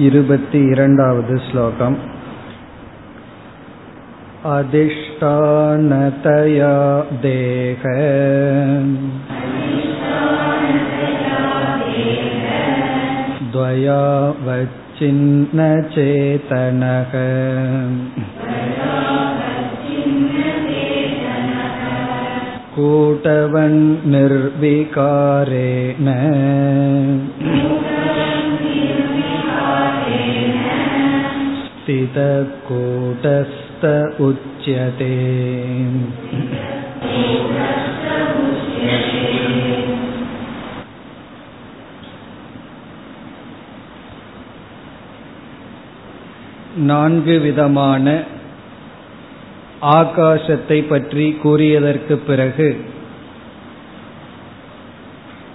इरवति श्लोकम् अधिष्ठानतया देह द्वयावच्छिन्नचेतनः कूटवन्निर्विकारेण स्थितकूटस्थ उच्यते நான்கு விதமான ஆகாசத்தை பற்றி கூறியதற்கு பிறகு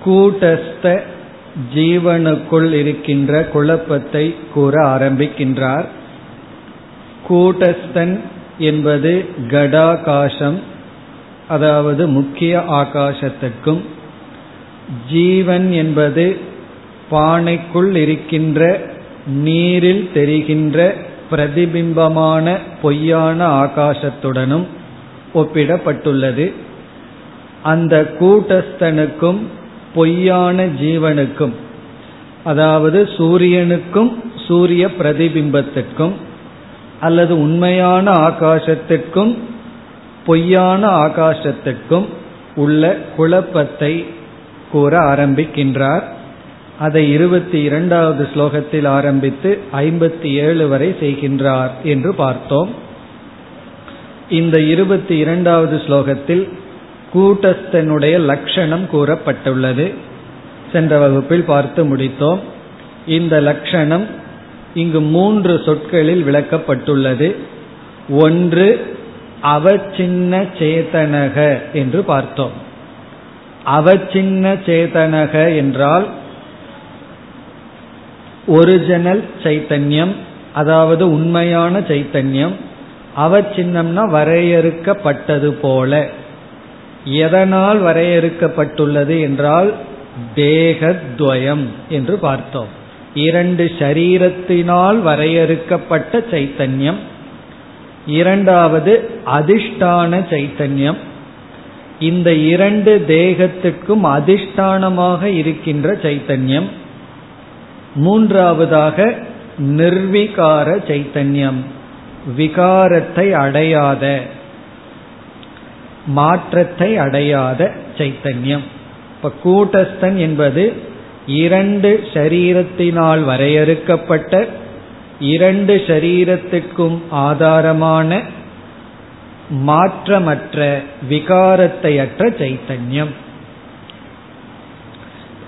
கூட்டஸ்த ஜீவனுக்குள் இருக்கின்ற குழப்பத்தை கூற ஆரம்பிக்கின்றார் கூட்டஸ்தன் என்பது கடாகாசம் அதாவது முக்கிய ஆகாசத்திற்கும் ஜீவன் என்பது பானைக்குள் இருக்கின்ற நீரில் தெரிகின்ற பிரதிபிம்பமான பொய்யான ஆகாசத்துடனும் ஒப்பிடப்பட்டுள்ளது. அந்த கூட்டஸ்தனுக்கும் பொய்யான ஜீவனுக்கும் அதாவது சூரியனுக்கும் சூரிய பிரதிபிம்பத்திற்கும் அல்லது உண்மையான ஆகாசத்திற்கும் பொய்யான ஆகாசத்திற்கும் உள்ள குழப்பத்தை கூற ஆரம்பிக்கின்றார். அதை இருபத்தி இரண்டாவது ஸ்லோகத்தில் ஆரம்பித்து ஐம்பத்தி ஏழு வரை செய்கின்றார் என்று பார்த்தோம். இந்த இருபத்தி இரண்டாவது ஸ்லோகத்தில் கூட்டஸ்தனுடைய லட்சணம் கூறப்பட்டுள்ளது. சென்ற வகுப்பில் பார்த்து முடித்தோம். இந்த லட்சணம் இங்கு மூன்று சொற்களில் விளக்கப்பட்டுள்ளது. ஒன்று அவச்சின்ன சேதனக என்று பார்த்தோம். அவச்சின்ன சேதனக என்றால் ஒரிஜினல் சைத்தன்யம் அதாவது உண்மையான சைத்தன்யம். அவச்சின்னம்னா வரையறுக்கப்பட்டது போல. எதனால் வரையறுக்கப்பட்டுள்ளது என்றால் தேகத்வயம் என்று பார்த்தோம். இரண்டு ஷரீரத்தினால் வரையறுக்கப்பட்ட சைத்தன்யம். இரண்டாவது அதிஷ்டான சைத்தன்யம். இந்த இரண்டு தேகத்துக்கும் அதிஷ்டானமாக இருக்கின்ற சைத்தன்யம். மூன்றாவதாக நிர்விகார சைத்தன்யம். விகாரத்தை அடையாத மாற்றத்தை அடையாத சைத்தன்யம். இப்ப கூட்டஸ்தன் என்பது இரண்டு ஷரீரத்தினால் வரையறுக்கப்பட்ட இரண்டு ஷரீரத்திற்கும் ஆதாரமான மாற்றமற்ற விகாரத்தையற்ற சைத்தன்யம்.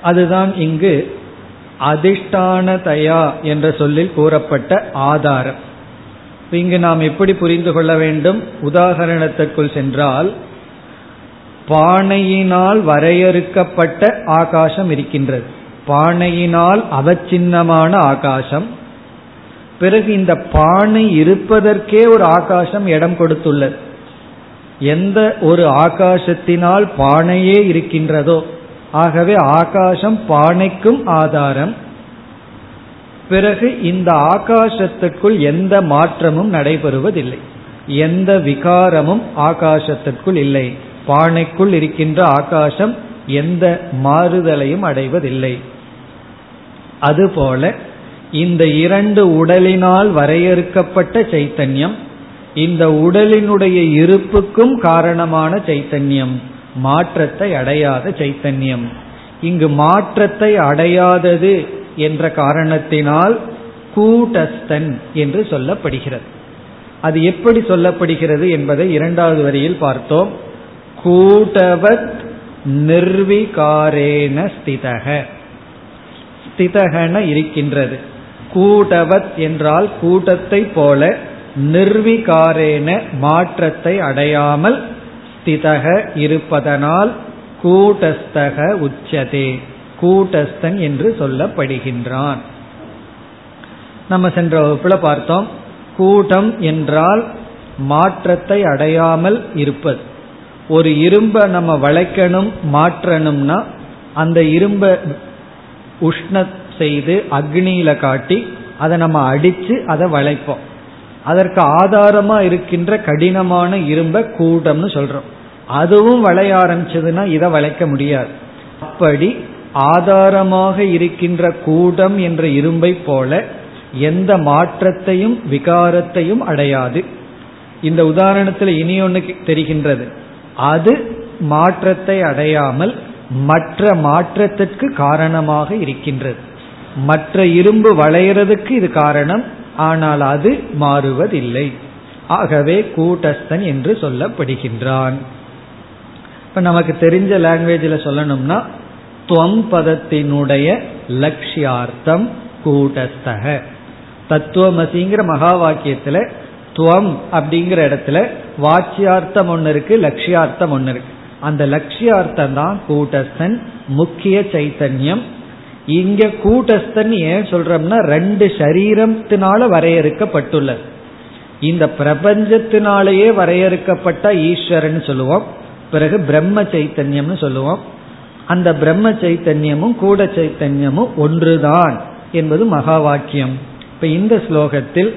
அதுதான் இங்கு அதிஷ்டானதயா என்ற சொல்லில் கூறப்பட்ட ஆதாரம். இங்கு நாம் எப்படி புரிந்து கொள்ள வேண்டும்? உதாகரணத்திற்குள் சென்றால் பானையினால் வரையறுக்கப்பட்ட ஆகாசம் இருக்கின்றது. பானையினால் அவச்சின்னமான ஆகாசம். பிறகு இந்த பானை இருப்பதற்கே ஒரு ஆகாசம் இடம் கொடுத்துள்ளது. எந்த ஒரு ஆகாசத்தினால் பானையே இருக்கின்றதோ ஆகவே ஆகாசம் பானைக்கும் ஆதாரம். பிறகு இந்த ஆகாசத்திற்குள் எந்த மாற்றமும் நடைபெறுவதில்லை. எந்த விகாரமும் ஆகாசத்திற்குள் இல்லை. பானைக்குள் இருக்கின்ற ஆகாசம் எந்த மாறுதலையும் அடைவதில்லை. அதுபோல இந்த இரண்டு உடலினால் வரையறுக்கப்பட்ட சைத்தன்யம் இந்த உடலினுடைய இருப்புக்கும் காரணமான சைத்தன்யம் மாற்றத்தை அடையாத சைத்தன்யம். இங்கு மாற்றத்தை அடையாதது என்ற காரணத்தினால் கூட்டஸ்தன் என்று சொல்லப்படுகிறது. அது எப்படி சொல்லப்படுகிறது என்பதை இரண்டாவது வரியில் பார்த்தோம். கூட்டவத் நிர்விகாரேன ஸ்திதக. ஸ்திதகன இருக்கின்றது. கூட்டவத் என்றால் கூட்டத்தை போல நிர்விகாரேன மாற்றத்தை அடையாமல் ஸ்திதக இருப்பதனால் கூட்டஸ்தக உச்சதே. கூட்டஸ்தன் என்று சொல்லப்படுகின்றான். நம்ம சென்ற வகுப்புல பார்த்தோம். கூட்டம் என்றால் மாற்றத்தை அடையாமல் இருப்பது. ஒரு இரும்பை நம்ம வளைக்கணும் மாற்றணும்னா அந்த இரும்பை உஷ்ண செய்து அக்னியில காட்டி அதை நம்ம அடிச்சு அதை வளைப்போம். அதற்கு ஆதாரமா இருக்கின்ற கடினமான இரும்ப கூட்டம்னு சொல்றோம். அதுவும் வளைய ஆரம்பிச்சதுன்னா இதை வளைக்க முடியாது. அப்படி ஆதாரமாக இருக்கின்ற கூடம் என்ற இரும்பை போல எந்த மாற்றத்தையும் விகாரத்தையும் அடையாது. இந்த உதாரணத்தில் இனி ஒன்று தெரிகின்றது. அது மாற்றத்தை அடையாமல் மற்ற மாற்றத்திற்கு காரணமாக இருக்கின்றது. மற்ற இரும்பு வளையிறதுக்கு இது காரணம் ஆனால் அது மாறுவதில்லை. ஆகவே கூட்டஸ்தன் என்று சொல்லப்படுகின்றான். இப்ப நமக்கு தெரிஞ்ச லாங்குவேஜில் சொல்லணும்னா துவம் பதத்தினுடைய லட்சியார்த்தம் கூட்டஸ்தக. தத்துவமசிங்கிற மகா வாக்கியத்துல துவம் அப்படிங்கிற இடத்துல வாச்சியார்த்தம் ஒன்று இருக்கு லட்சியார்த்தம் ஒன்று இருக்கு. அந்த லட்சியார்த்தம் தான் கூட்டஸ்தன் முக்கிய சைத்தன்யம். இங்க கூட்டஸ்தன் ஏன் சொல்றோம்னா ரெண்டு சரீரத்தினால வரையறுக்கப்பட்டுள்ளது. இந்த பிரபஞ்சத்தினாலேயே வரையறுக்கப்பட்ட ஈஸ்வரன் சொல்லுவோம். பிறகு பிரம்ம சைத்தன்யம்னு சொல்லுவோம். அந்த பிரம்ம சைத்தன்யமும் கூட சைத்தன்யமும் ஒன்றுதான் என்பது மகா வாக்கியம். இப்ப இந்த ஸ்லோகத்தில்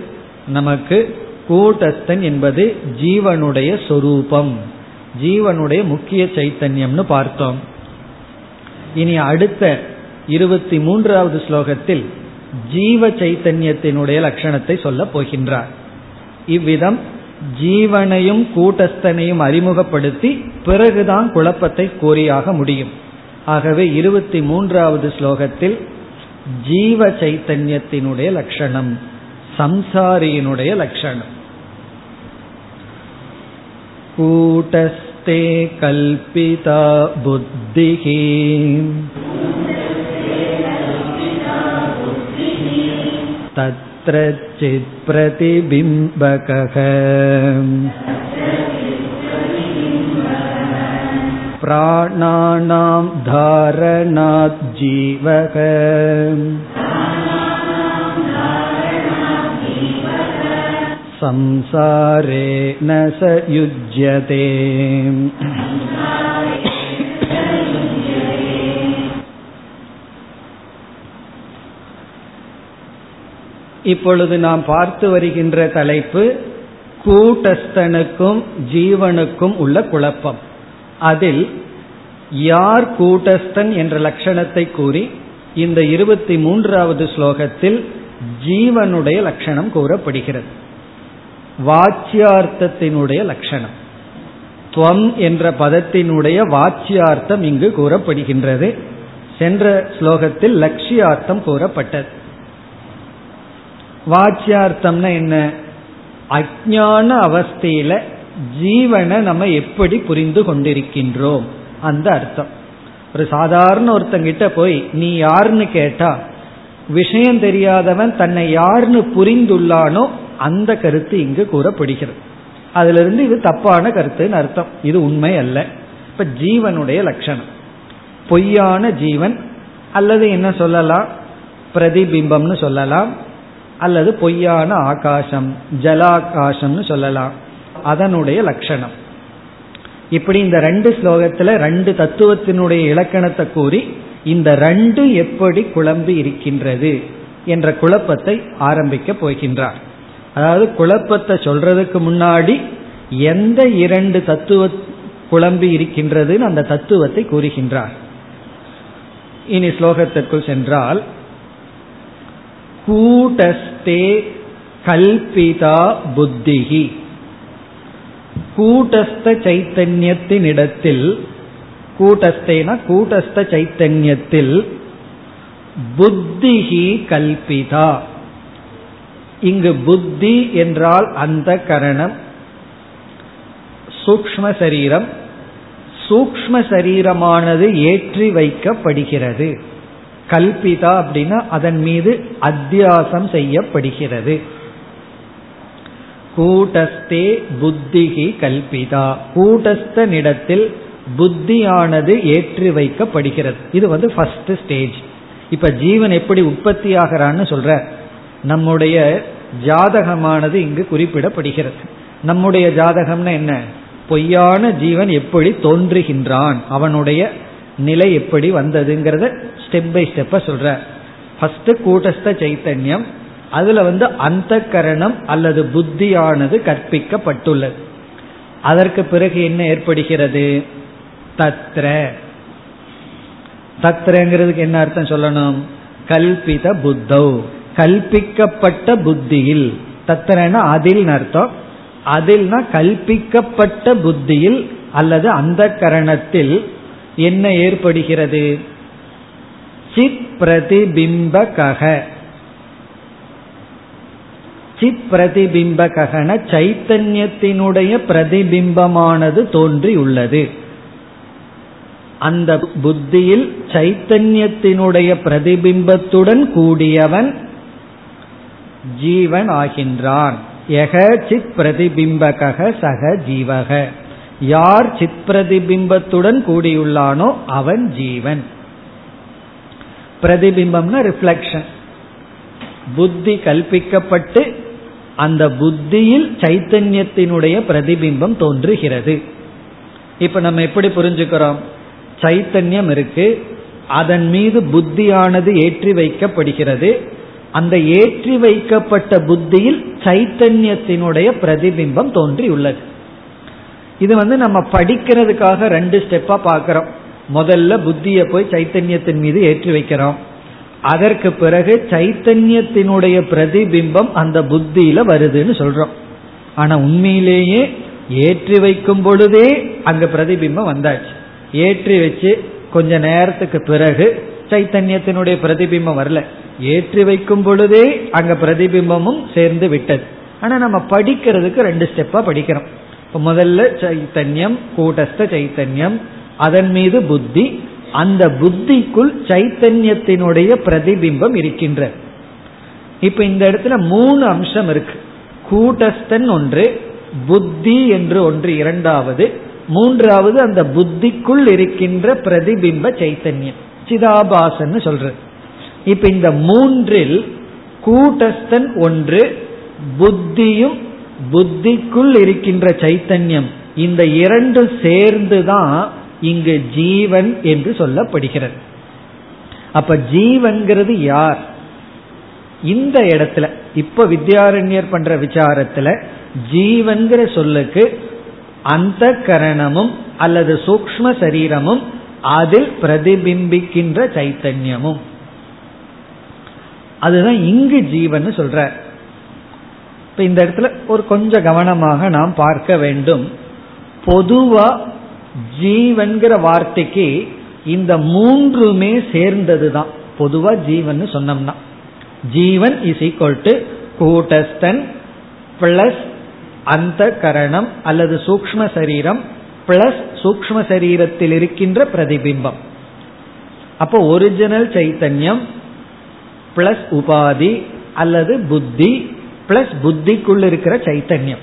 நமக்கு கூட்டஸ்தன் என்பது ஜீவனுடைய சொரூபம். ஜீவனுடைய முக்கிய சைத்தன்யம்னு பார்த்தோம். இனி அடுத்த இருபத்தி மூன்றாவது ஸ்லோகத்தில் ஜீவ சைத்தன்யத்தினுடைய லட்சணத்தை சொல்ல போகின்றார். இவ்விதம் ஜீவனையும் கூட்டஸ்தனையும் அறிமுகப்படுத்தி பிறகுதான் குழப்பத்தை கூறியாக முடியும். ஆகவே இருபத்தி மூன்றாவது ஸ்லோகத்தில் ஜீவ சைத்தன்யத்தினுடைய லட்சணம் சம்சாரியினுடைய லட்சணம். कूटस्ते कल्पिता बुद्धिः तत्र चित्प्रतिबिम्बकः प्राणानां धारणात् जीवः संसारे न स युज्यते இப்பொழுது நாம் பார்த்து வருகின்ற தலைப்பு கூட்டஸ்தனுக்கும் ஜீவனுக்கும் உள்ள குழப்பம் அதில் யார் கூட்டஸ்தன் என்ற லட்சணத்தை கூறி இந்த இருபத்தி மூன்றாவது ஸ்லோகத்தில் ஜீவனுடைய லட்சணம் கூறப்படுகிறது வாச்சியார்த்தத்தினுடைய லட்சணம். துவம் என்ற பதத்தினுடைய வாச்சியார்த்தம் இங்கு கூறப்படுகின்றது. சென்ற ஸ்லோகத்தில் லட்சியார்த்தம் கூறப்பட்டது. வாச்சியார்த்தம்னா என்ன? அஜான அவஸ்தையில ஜீவனை நம்ம எப்படி புரிந்து கொண்டிருக்கின்றோம். அந்த அர்த்தம். ஒரு சாதாரண ஒருத்தங்கிட்ட போய் நீ யாருன்னு கேட்டா விஷயம் தெரியாதவன் தன்னை யாருன்னு புரிந்துள்ளானோ அந்த கருத்து இங்கு கூறப்படுகிறது. அதுல இருந்து இது தப்பான கருத்துன்னு அர்த்தம். இது உண்மை அல்ல. இப்ப ஜீவனுடைய லட்சணம். பொய்யான ஜீவன் அல்லது என்ன சொல்லலாம்? பிரதிபிம்பம்னு சொல்லலாம். அல்லது பொய்யான ஆகாசம் ஜலாகாசம்னு சொல்லலாம். அதனுடைய லட்சணம். இப்படி இந்த ரெண்டு ஸ்லோகத்துல ரெண்டு தத்துவத்தினுடைய இலக்கணத்தை கூறி இந்த ரெண்டு எப்படி குழம்பி இருக்கின்றது என்ற குழப்பத்தை ஆரம்பிக்க போகின்றார். அதாவது குழப்பத்தை சொல்றதுக்கு முன்னாடி எந்த இரண்டு தத்துவ குழம்பி இருக்கின்றதுன்னு அந்த தத்துவத்தை கூறுகின்றார். இனி ஸ்லோகத்திற்குள் சென்றால் கூட்டஸ்தே கல்பிதா புத்திகி கூட்டஸ்த சைத்தன்யத்தினிடத்தில் கூட்டஸ்தேனா கூட்டஸ்த சைத்தன்யத்தில் புத்திகி கல்பிதா. இங்கு புத்தி என்றால் அந்த கரணம். சூக்ம சரீரம். சூக்ம சரீரமானது ஏற்றி வைக்கப்படுகிறது. கல்பிதா அப்படின்னா அதன் மீது அத்தியாசம் செய்யப்படுகிறது. கூட்டஸ்தே புத்திகி கல்பிதா. கூட்டஸ்தனிடத்தில் புத்தியானது ஏற்றி வைக்கப்படுகிறது. இது வந்து ஃபர்ஸ்ட் ஸ்டேஜ் இப்ப ஜீவன் எப்படி உற்பத்தி ஆகிறான்னு சொல்ற. நம்முடைய ஜாதகமானது இங்கு குறிப்பிடப்படுகிறது. நம்முடைய ஜாதகம்னா என்ன? பொய்யான ஜீவன் எப்படி தோன்றுகின்றான்? அவனுடைய நிலை எப்படி வந்ததுங்கிறத ஸ்டெப் பை ஸ்டெப்பா சொல்ற. ஃபர்ஸ்ட் கூட்டஸ்த சைத்தன்யம் அதுல வந்து அந்த கரணம் அல்லது புத்தியானது கற்பிக்கப்பட்டுள்ளது. அதற்கு பிறகு என்ன ஏற்படுகிறது? தத்ர. தத்ரங்கிறதுக்கு என்ன அர்த்தம் சொல்லணும்? கல்பித புத்தௌ. கல்பிக்கப்பட்ட புத்தியில். தத்திரனா அதில் அர்த்தம். அதில்னா கல்பிக்கப்பட்ட புத்தியில் அல்லது அந்த கரணத்தில் என்ன ஏற்படுகிறது? சித் பிரதிபிம்பக சித் பிரதிபிம்பகன சைத்தன்யத்தினுடைய பிரதிபிம்பமானது தோன்றியுள்ளது. அந்த புத்தியில் சைத்தன்யத்தினுடைய பிரதிபிம்பத்துடன் கூடியவன் ஜீவன் ஆகின்றான். எக சித் பிரதிபிம்பக சக ஜீவக. யார் சித் பிரதிபிம்பத்துடன் கூடியுள்ளானோ அவன் ஜீவன். பிரதிபிம்பம்னா ரிஃப்ளெக்ஷன் புத்தி கல்பிக்கப்பட்டு அந்த புத்தியில் சைத்தன்யத்தினுடைய பிரதிபிம்பம் தோன்றுகிறது. இப்ப நம்ம எப்படி புரிஞ்சுக்கிறோம்? சைத்தன்யம் இருக்கு. அதன் மீது புத்தியானது ஏற்றி வைக்கப்படுகிறது. அந்த ஏற்றி வைக்கப்பட்ட புத்தியில் சைத்தன்யத்தினுடைய பிரதிபிம்பம் தோன்றியுள்ளது. இது வந்து நம்ம படிக்கிறதுக்காக ரெண்டு ஸ்டெப்பா பார்க்கிறோம். முதல்ல புத்தியை போய் சைத்தன்யத்தின் மீது ஏற்றி வைக்கிறோம். அதற்கு பிறகு சைத்தன்யத்தினுடைய பிரதிபிம்பம் அந்த புத்தியில வருதுன்னு சொல்றோம். ஆனா உண்மையிலேயே ஏற்றி வைக்கும் பொழுதே அங்க பிரதிபிம்பம் வந்தாச்சு. ஏற்றி வச்சு கொஞ்ச நேரத்துக்கு பிறகு சைத்தன்யத்தினுடைய பிரதிபிம்பம் வரல. ஏற்றி வைக்கும் பொழுதே அங்க பிரதிபிம்பமும் சேர்ந்து விட்டது. ஆனா நம்ம படிக்கிறதுக்கு ரெண்டு ஸ்டெப்பா படிக்கிறோம். இப்ப முதல்ல சைத்தன்யம் கூட்டஸ்த சைத்தன்யம் அதன் மீது புத்தி அந்த புத்திக்குள் சைத்தன்யத்தினுடைய பிரதிபிம்பம் இருக்கின்ற இப்ப இந்த இடத்துல மூணு அம்சம் இருக்கு. கூட்டஸ்தன் ஒன்று புத்தி என்று ஒன்று இரண்டாவது மூன்றாவது அந்த புத்திக்குள் இருக்கின்ற பிரதிபிம்ப சைத்தன்யம். சிதாபாசன் சொல்றது. இப்ப இந்த மூன்றில் கூட்டஸ்தன் ஒன்று புத்தியும் புத்திக்குள் இருக்கின்ற சைத்தன்யம். இந்த இரண்டு சேர்ந்துதான் இங்கு ஜீவன் என்று சொல்லப்படுகிறது. அப்ப ஜீவன்கிறது யார்? இந்த இடத்துல இப்ப வித்யாரண்யர் பண்ற விசாரத்துல ஜீவன்கிற சொல்லுக்கு அந்த கரணமும் அல்லது சூக்ம சரீரமும் அதில் பிரதிபிம்பிக்கின்ற சைத்தன்யமும். அதுதான் இங்கு ஜீவன் சொல்ற. இப்ப இந்த இடத்துல ஒரு கொஞ்சம் கவனமாக நாம் பார்க்க வேண்டும். பொதுவா ஜீவன்கிற வார்த்தைக்கு இந்த மூன்றுமே சேர்ந்தது தான். பொதுவா ஜீவன் சொன்னோம்னா. ஜீவன் இஸ் ஈக்வல் டு கூட்டஸ்தன் பிளஸ் அந்த கரணம் அல்லது சூக்ம சரீரம் பிளஸ் சூக்ம சரீரத்தில் இருக்கின்ற பிரதிபிம்பம். அப்போ ஒரிஜினல் சைத்தன்யம் பிளஸ் உபாதி அல்லது புத்தி பிளஸ் புத்திக்குள்ள இருக்கிற சைத்தன்யம்.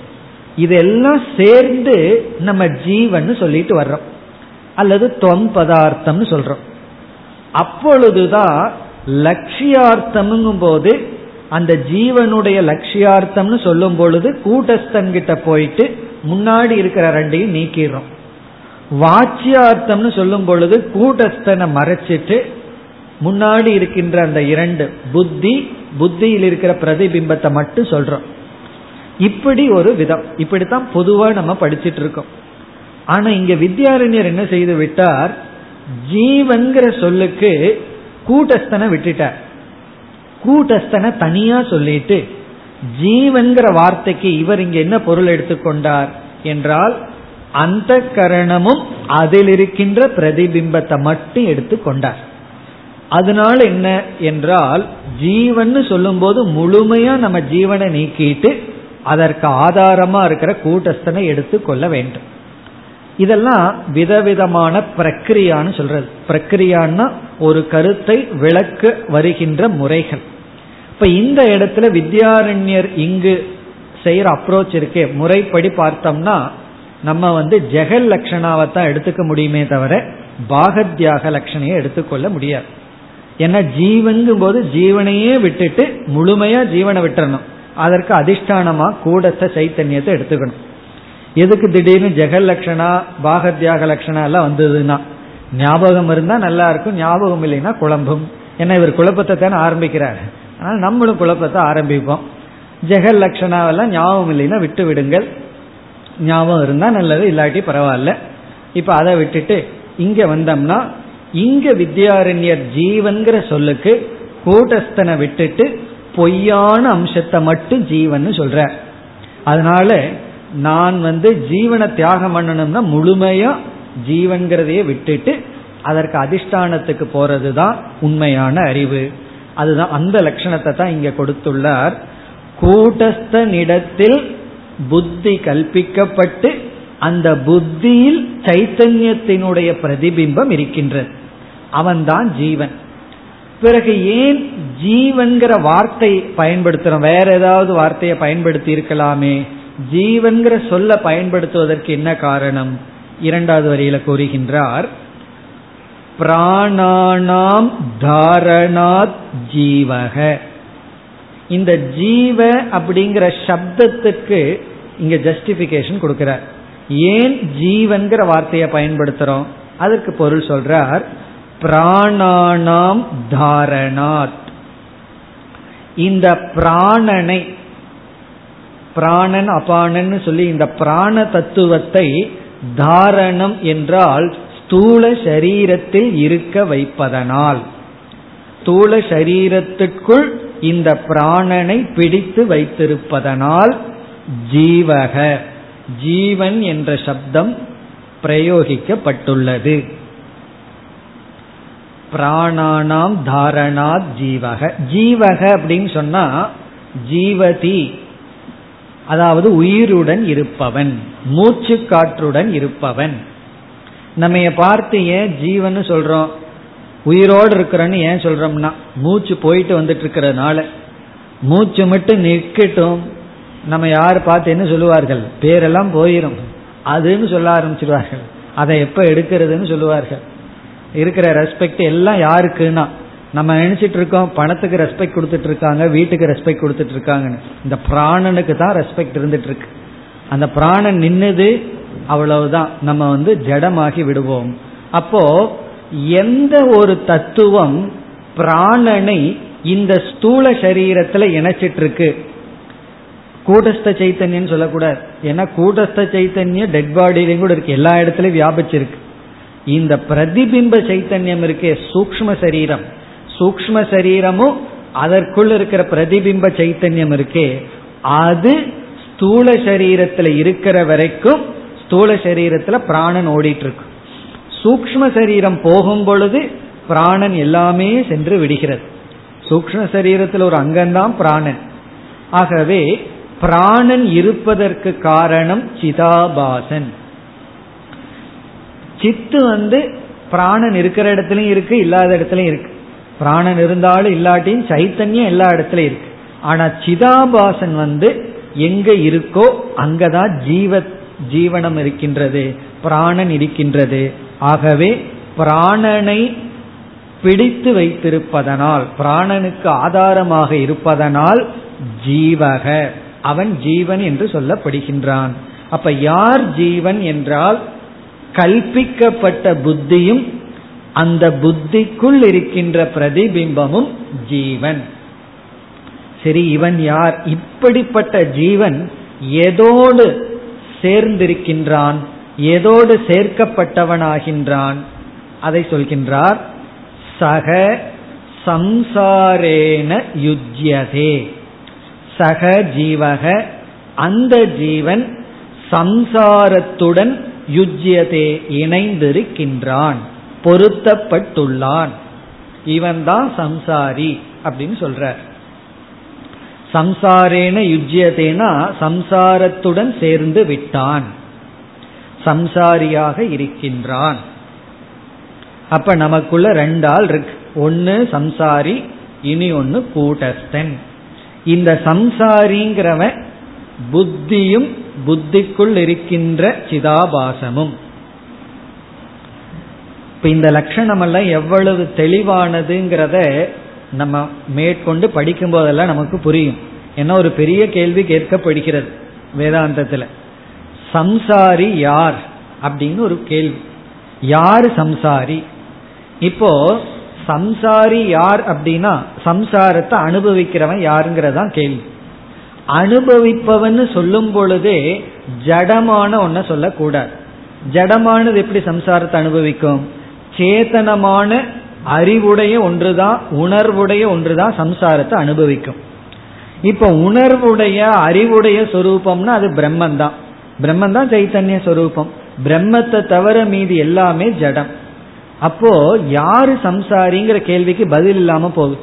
இதெல்லாம் சேர்ந்து நம்ம ஜீவன் சொல்லிட்டு வர்றோம். அல்லது தொம் பதார்த்தம்னு சொல்றோம். அப்பொழுதுதான் லட்சியார்த்தம்ங்கும் போது அந்த ஜீவனுடைய லட்சியார்த்தம்னு சொல்லும் பொழுது கூட்டஸ்தன் கிட்ட போயிட்டு முன்னாடி இருக்கிற ரெண்டையும் நீக்கிடுறோம். வாச்சியார்த்தம்னு சொல்லும் பொழுது கூட்டஸ்தனை மறைச்சிட்டு முன்னாடி இருக்கின்ற அந்த இரண்டு புத்தி புத்தியில் இருக்கிற பிரதிபிம்பத்தை மட்டும் சொல்றோம். இப்படி ஒரு விதம். இப்படித்தான் பொதுவா நம்ம படிச்சிட்டு இருக்கோம். ஆனா இங்க வித்யாரண்யர் என்ன செய்து விட்டார்? ஜீவன்கிற சொல்லுக்கு கூட்டஸ்தனை விட்டுட்டார். கூட்டஸ்தனை தனியா சொல்லிட்டு ஜீவன்கிற வார்த்தைக்கு இவர் இங்க என்ன பொருள் எடுத்துக்கொண்டார் என்றால் அந்த கரணமும் அதில் இருக்கின்ற பிரதிபிம்பத்தை மட்டும் எடுத்துக்கொண்டார் அதனால என்ன என்றால் ஜீவன் சொல்லும் போது முழுமையா நம்ம ஜீவனை நீக்கிட்டு அதற்கு ஆதாரமா இருக்கிற கூட்டஸ்தனை எடுத்துக்கொள்ள வேண்டும். இதெல்லாம் விதவிதமான பிரக்கிரியான்னு சொல்றது. பிரக்கிரியான்னா ஒரு கருத்தை விளக்க வருகின்ற முறைகள். இப்ப இந்த இடத்துல வித்யாரண்யர் இங்கு செய்யற அப்ரோச் இருக்கே. முறைப்படி பார்த்தோம்னா நம்ம வந்து ஜெகல் லட்சணாவை தான் எடுத்துக்க முடியுமே தவிர பாகத்யாக லட்சணையை எடுத்துக்கொள்ள முடியாது. ஏன்னா ஜீவங்கும் போது ஜீவனையே விட்டுட்டு முழுமையா ஜீவனை விட்டுறணும். அதற்கு அதிஷ்டானமா கூடத்த சைத்தன்யத்தை எடுத்துக்கணும். எதுக்கு திடீர்னு ஜெகல் லட்சணா பாகத்யாக லட்சணா எல்லாம் வந்ததுன்னா ஞாபகம் இருந்தா நல்லா இருக்கும் ஞாபகம் இல்லைன்னா குழம்பும். ஏன்னா இவர் குழப்பத்தை தானே ஆரம்பிக்கிறார். ஆனால் நம்மளும் குழப்பத்தை ஆரம்பிப்போம். ஜெகல் லட்சணாவெல்லாம் ஞாபகம் இல்லைன்னா விட்டு விடுங்கள். ஞாபகம் இருந்தால் நல்லது இல்லாட்டி பரவாயில்ல. இப்போ அதை விட்டுட்டு இங்க வந்தோம்னா இங்க வித்யாரண்யர் ஜீவன்கிற சொல்லுக்கு கூட்டஸ்தனை விட்டுட்டு பொய்யான அம்சத்தை மட்டும் ஜீவன் சொல்ற அதனால நான் வந்து ஜீவனை தியாகம் பண்ணணும்னா முழுமையா ஜீவன்கிறதையே விட்டுட்டு அதற்கு அதிஷ்டானத்துக்கு போறது தான் உண்மையான அறிவு. அதுதான் அந்த லட்சணத்தை தான் இங்க கொடுத்துள்ளார். கூட்டஸ்தனிடத்தில் புத்தி கல்பிக்கப்பட்டு அந்த புத்தியில் சைத்தன்யத்தினுடைய பிரதிபிம்பம் இருக்கின்றது. அவன்தான் ஜீவன். பிறகு ஏன் ஜீவன்கிற வார்த்தை பயன்படுத்துறோம்? வேற ஏதாவது வார்த்தையை பயன்படுத்தி இருக்கலாமே. ஜீவன்கிற சொல்ல பயன்படுத்துவதற்கு என்ன காரணம்? இரண்டாவது வரியில கூறுகின்றார் பிராணானாம் தாரணாத் ஜீவக. இந்த ஜீவ அப்படிங்கிற சப்தத்துக்கு இங்க ஜஸ்டிபிகேஷன் கொடுக்கிறார். ஏன் ஜீவன்கிற வார்த்தையை பயன்படுத்துறோம்? அதற்கு பொருள் சொல்றார் பிராணானாம் தாரணாத். இந்த பிராணனை பிராணன் அபானன்னு சொல்லி இந்த பிராண தத்துவத்தை தாரணம் என்றால் ஸ்தூல சரீரத்தில் இருக்க வைப்பதனால். ஸ்தூல சரீரத்திற்குள் இந்த பிராணனை பிடித்து வைத்திருப்பதனால் ஜீவக. ஜீவன் என்ற சப்தம் பிரயோகிக்கப்பட்டுள்ளது. பிராணானாம் தாரணாத் ஜீவக. ஜீவக அப்படின்னு சொன்னா ஜீவதி அதாவது உயிருடன் இருப்பவன் மூச்சு காற்றுடன் இருப்பவன். நம்ம பார்த்து ஏன் ஜீவன் சொல்றோம்? உயிரோடு இருக்கிறன்னு ஏன் சொல்றோம்னா மூச்சு போயிட்டு வந்துட்டு இருக்கிறதுனால. மூச்சு மட்டும் நிற்கட்டும். நம்ம யார் பார்த்து என்ன சொல்லுவார்கள்? பேரெல்லாம் போயிடும் அதுன்னு சொல்ல ஆரம்பிச்சிருவார்கள். அதை எப்போ எடுக்கிறதுன்னு சொல்லுவார்கள். இருக்கிற ரெஸ்பெக்ட் எல்லாம் யாருக்குன்னா நம்ம நினைச்சிட்டு இருக்கோம் பணத்துக்கு ரெஸ்பெக்ட் கொடுத்துட்டு இருக்காங்க வீட்டுக்கு ரெஸ்பெக்ட் கொடுத்துட்டு இருக்காங்கன்னு. இந்த பிராணனுக்கு தான் ரெஸ்பெக்ட் இருந்துட்டு இருக்கு அந்த பிராணன் நின்னுது அவ்வளவுதான். நம்ம வந்து ஜடமாகி விடுவோம். அப்போ எந்த ஒரு தத்துவம் பிராணனை இந்த ஸ்தூல சரீரத்துல இணைச்சிட்டு இருக்கு? கூட்டஸ்த சைத்தன்யம் சொல்லக்கூடாது. ஏன்னா கூட்டஸ்த சைத்தன்யம் டெட் பாடியிலையும் கூட இருக்கு. எல்லா இடத்துலயும் வியாபிச்சிருக்கு. இந்த பிரதிபிம்ப சைத்தன்யம் இருக்கே சூக்ம சரீரம். சூக்ம சரீரமும் அதற்குள் இருக்கிற பிரதிபிம்ப சைத்தன்யம் இருக்கே. அது ஸ்தூல சரீரத்தில் இருக்கிற வரைக்கும் ஸ்தூல சரீரத்தில் பிராணன் ஓடிட்டு இருக்கு சூக்ம சரீரம் போகும் பொழுது பிராணன் எல்லாமே சென்று விடுகிறது. சூக்ம சரீரத்தில் ஒரு அங்கம்தான் பிராணன். ஆகவே பிராணன் இருப்பதற்கு காரணம் சிதாபாசன். சித்து வந்து பிராணன் இருக்கிற இடத்துலயும் இருக்கு இல்லாத இடத்துலயும் இருக்கு. பிராணன் இருந்தாலும் இல்லாட்டியும் சைத்தன்யம் எல்லா இடத்துலயும் இருக்கு. ஆனா சிதாபாசன் வந்து எங்க இருக்கோ அங்கதான் ஜீவ ஜீவனம் இருக்கின்றது பிராணன் இருக்கின்றது. ஆகவே பிராணனை பிடித்து வைத்திருப்பதனால் பிராணனுக்கு ஆதாரமாக இருப்பதனால் ஜீவக. அவன் ஜீவன் என்று சொல்லப்படுகின்றான். அப்ப யார் ஜீவன் என்றால் கல்பிக்கப்பட்ட புத்தியும் அந்த புத்திக்குள் இருக்கின்ற பிரதிபிம்பமும் ஜீவன். சரி இவன் யார்? இப்படிப்பட்ட ஜீவன் எதோடு சேர்ந்திருக்கின்றான் எதோடு சேர்க்கப்பட்டவனாகின்றான்? அதை சொல்கின்றார் சக சம்சாரேன யுஜ்யதே. சக ஜீவக அந்த ஜீவன் சம்சாரத்துடன் யுஜ்யதே இணைந்திருக்கின்றான் பொருத்தப்பட்டுள்ளான். இவன்தான் சம்சாரி அப்படின்னு சொல்றார். சம்சாரேன யுஜ்யதேனா சம்சாரத்துடன் சேர்ந்து விட்டான். சம்சாரியாக இருக்கின்றான். அப்ப நமக்குள்ள ரெண்டு ஆள் இருக்கு. ஒன்னு சம்சாரி இனி ஒன்னு கூட்டஸ்தன். இந்த சம்சாரிங்கிறவன் புத்தியும் புத்திக்குள் இருக்கின்ற சிதாபாசமும். இப்ப இந்த லட்சணம் எல்லாம் எவ்வளவு தெளிவானதுங்கிறத நம்ம மேற்கொண்டு படிக்கும் போதெல்லாம் நமக்கு புரியும். ஏன்னா ஒரு பெரிய கேள்வி கேட்கப்படுகிறது வேதாந்தத்துல. சம்சாரி யார்? அப்படின்னு ஒரு கேள்வி. யார் சம்சாரி? இப்போ சம்சாரி யார் அப்படின்னா சம்சாரத்தை அனுபவிக்கிறவன் யாருங்கிறதான் கேள்வி. அனுபவிப்பவன் சொல்லும் பொழுதே ஜடமான ஒன்ன சொல்லக்கூடாது. ஜடமானது எப்படி சம்சாரத்தை அனுபவிக்கும்? சேதனமான அறிவுடைய ஒன்றுதான் உணர்வுடைய ஒன்றுதான் சம்சாரத்தை அனுபவிக்கும். இப்ப உணர்வுடைய அறிவுடைய சொரூபம்னா அது பிரம்மன் தான் பிரம்மன் தான் சைத்தன்ய சொரூபம். பிரம்மத்தை தவிர மீதி எல்லாமே ஜடம். அப்போ யாரு சம்சாரிங்கிற கேள்விக்கு பதில் இல்லாம போகுது.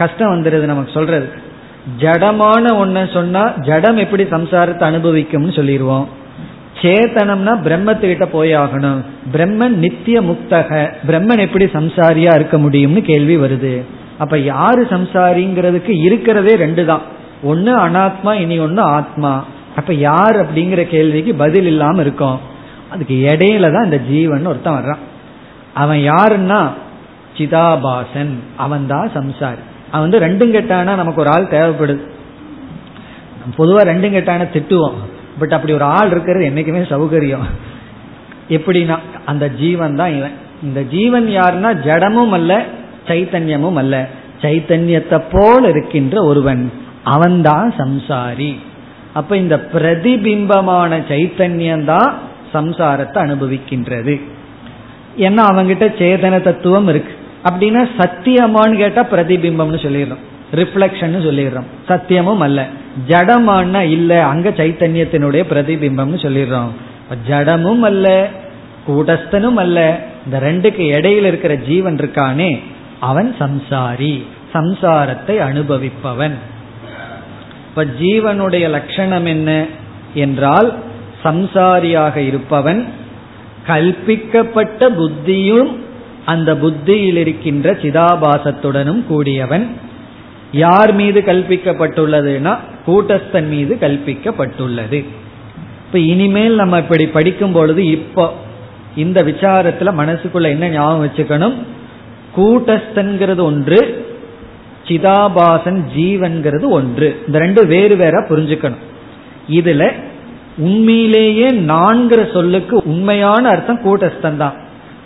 கஷ்டம் வந்துடுது நமக்கு சொல்றது. ஜடமான ஒன்ன சொன்னா ஜடம் எப்படி சம்சாரத்தை அனுபவிக்கும்னு சொல்லிடுவோம் சேத்தனம்னா பிரம்மத்துக்கிட்ட போய் ஆகணும். பிரம்மன் நித்திய முக்தக. பிரம்மன் எப்படி சம்சாரியா இருக்க முடியும்னு கேள்வி வருது. அப்ப யாரு சம்சாரிங்கிறதுக்கு இருக்கிறதே ரெண்டு தான் ஒன்னு அனாத்மா இனி ஒன்னு ஆத்மா. அப்ப யார் அப்படிங்கிற கேள்விக்கு பதில் இல்லாம இருக்கும். அதுக்கு இடையில தான் இந்த ஜீவன் ஒருத்தன் வர்றான். அவன் யாருன்னா? சிதாபாசன். அவன் தான் சம்சாரி. அவன் வந்து ரெண்டும் கெட்டானா நமக்கு ஒரு ஆள் தேவைப்படுது. பொதுவா ரெண்டும் கெட்டான திட்டுவோம். பட் அப்படி ஒரு ஆள் இருக்கிறது என்னைக்குமே சௌகரியம். எப்படின்னா அந்த ஜீவன் தான் இவன். இந்த ஜீவன் யாருன்னா ஜடமும் அல்ல சைத்தன்யமும் அல்ல. சைத்தன்யத்தை போல் இருக்கின்ற ஒருவன். அவன்தான் சம்சாரி. அப்ப இந்த பிரதிபிம்பமான சைத்தன்யம் தான் சம்சாரத்தை அனுபவிக்கின்றது. ஏன்னா அவங்கிட்ட சேதன தத்துவம் இருக்கு? அப்படின்னா சத்தியமான்னு கேட்டா பிரதிபிம்பம்னு சொல்லிடுறோம். ரிஃப்ளெக்ஷன் சொல்லிடுறோம். சத்தியமும் அல்ல. ஜடமானா இல்ல அங்க சைத்தன்யத்தினுடைய பிரதிபிம்பம்னு சொல்லிடுறோம். ஜடமும் அல்ல கூடஸ்தனும் அல்ல. இந்த ரெண்டுக்கு இடையில இருக்கிற ஜீவன் இருக்கானே அவன் சம்சாரி. சம்சாரத்தை அனுபவிப்பவன். இப்ப ஜீவனுடைய லட்சணம் என்ன? என்றால் சம்சாரியாக இருப்பவன் கல்பிக்கப்பட்ட புத்தியும் அந்த புத்தியில் இருக்கின்ற சிதாபாசத்துடனும் கூடியவன். யார் மீது கல்பிக்கப்பட்டுள்ளதுன்னா கூட்டஸ்தன் மீது கல்பிக்கப்பட்டுள்ளது. இப்ப இனிமேல் நம்ம இப்படி படிக்கும் பொழுது இப்போ இந்த விசாரத்துல மனசுக்குள்ள என்ன ஞாபகம் வச்சுக்கணும்? கூட்டஸ்தன்கிறது ஒன்று சிதாபாசன் ஜீவன்கிறது ஒன்று. இந்த ரெண்டு வேறு வேற புரிஞ்சுக்கணும். இதுல உண்மையிலேயே நான்கிற சொல்லுக்கு உண்மையான அர்த்தம் கூட்டஸ்தன் தான்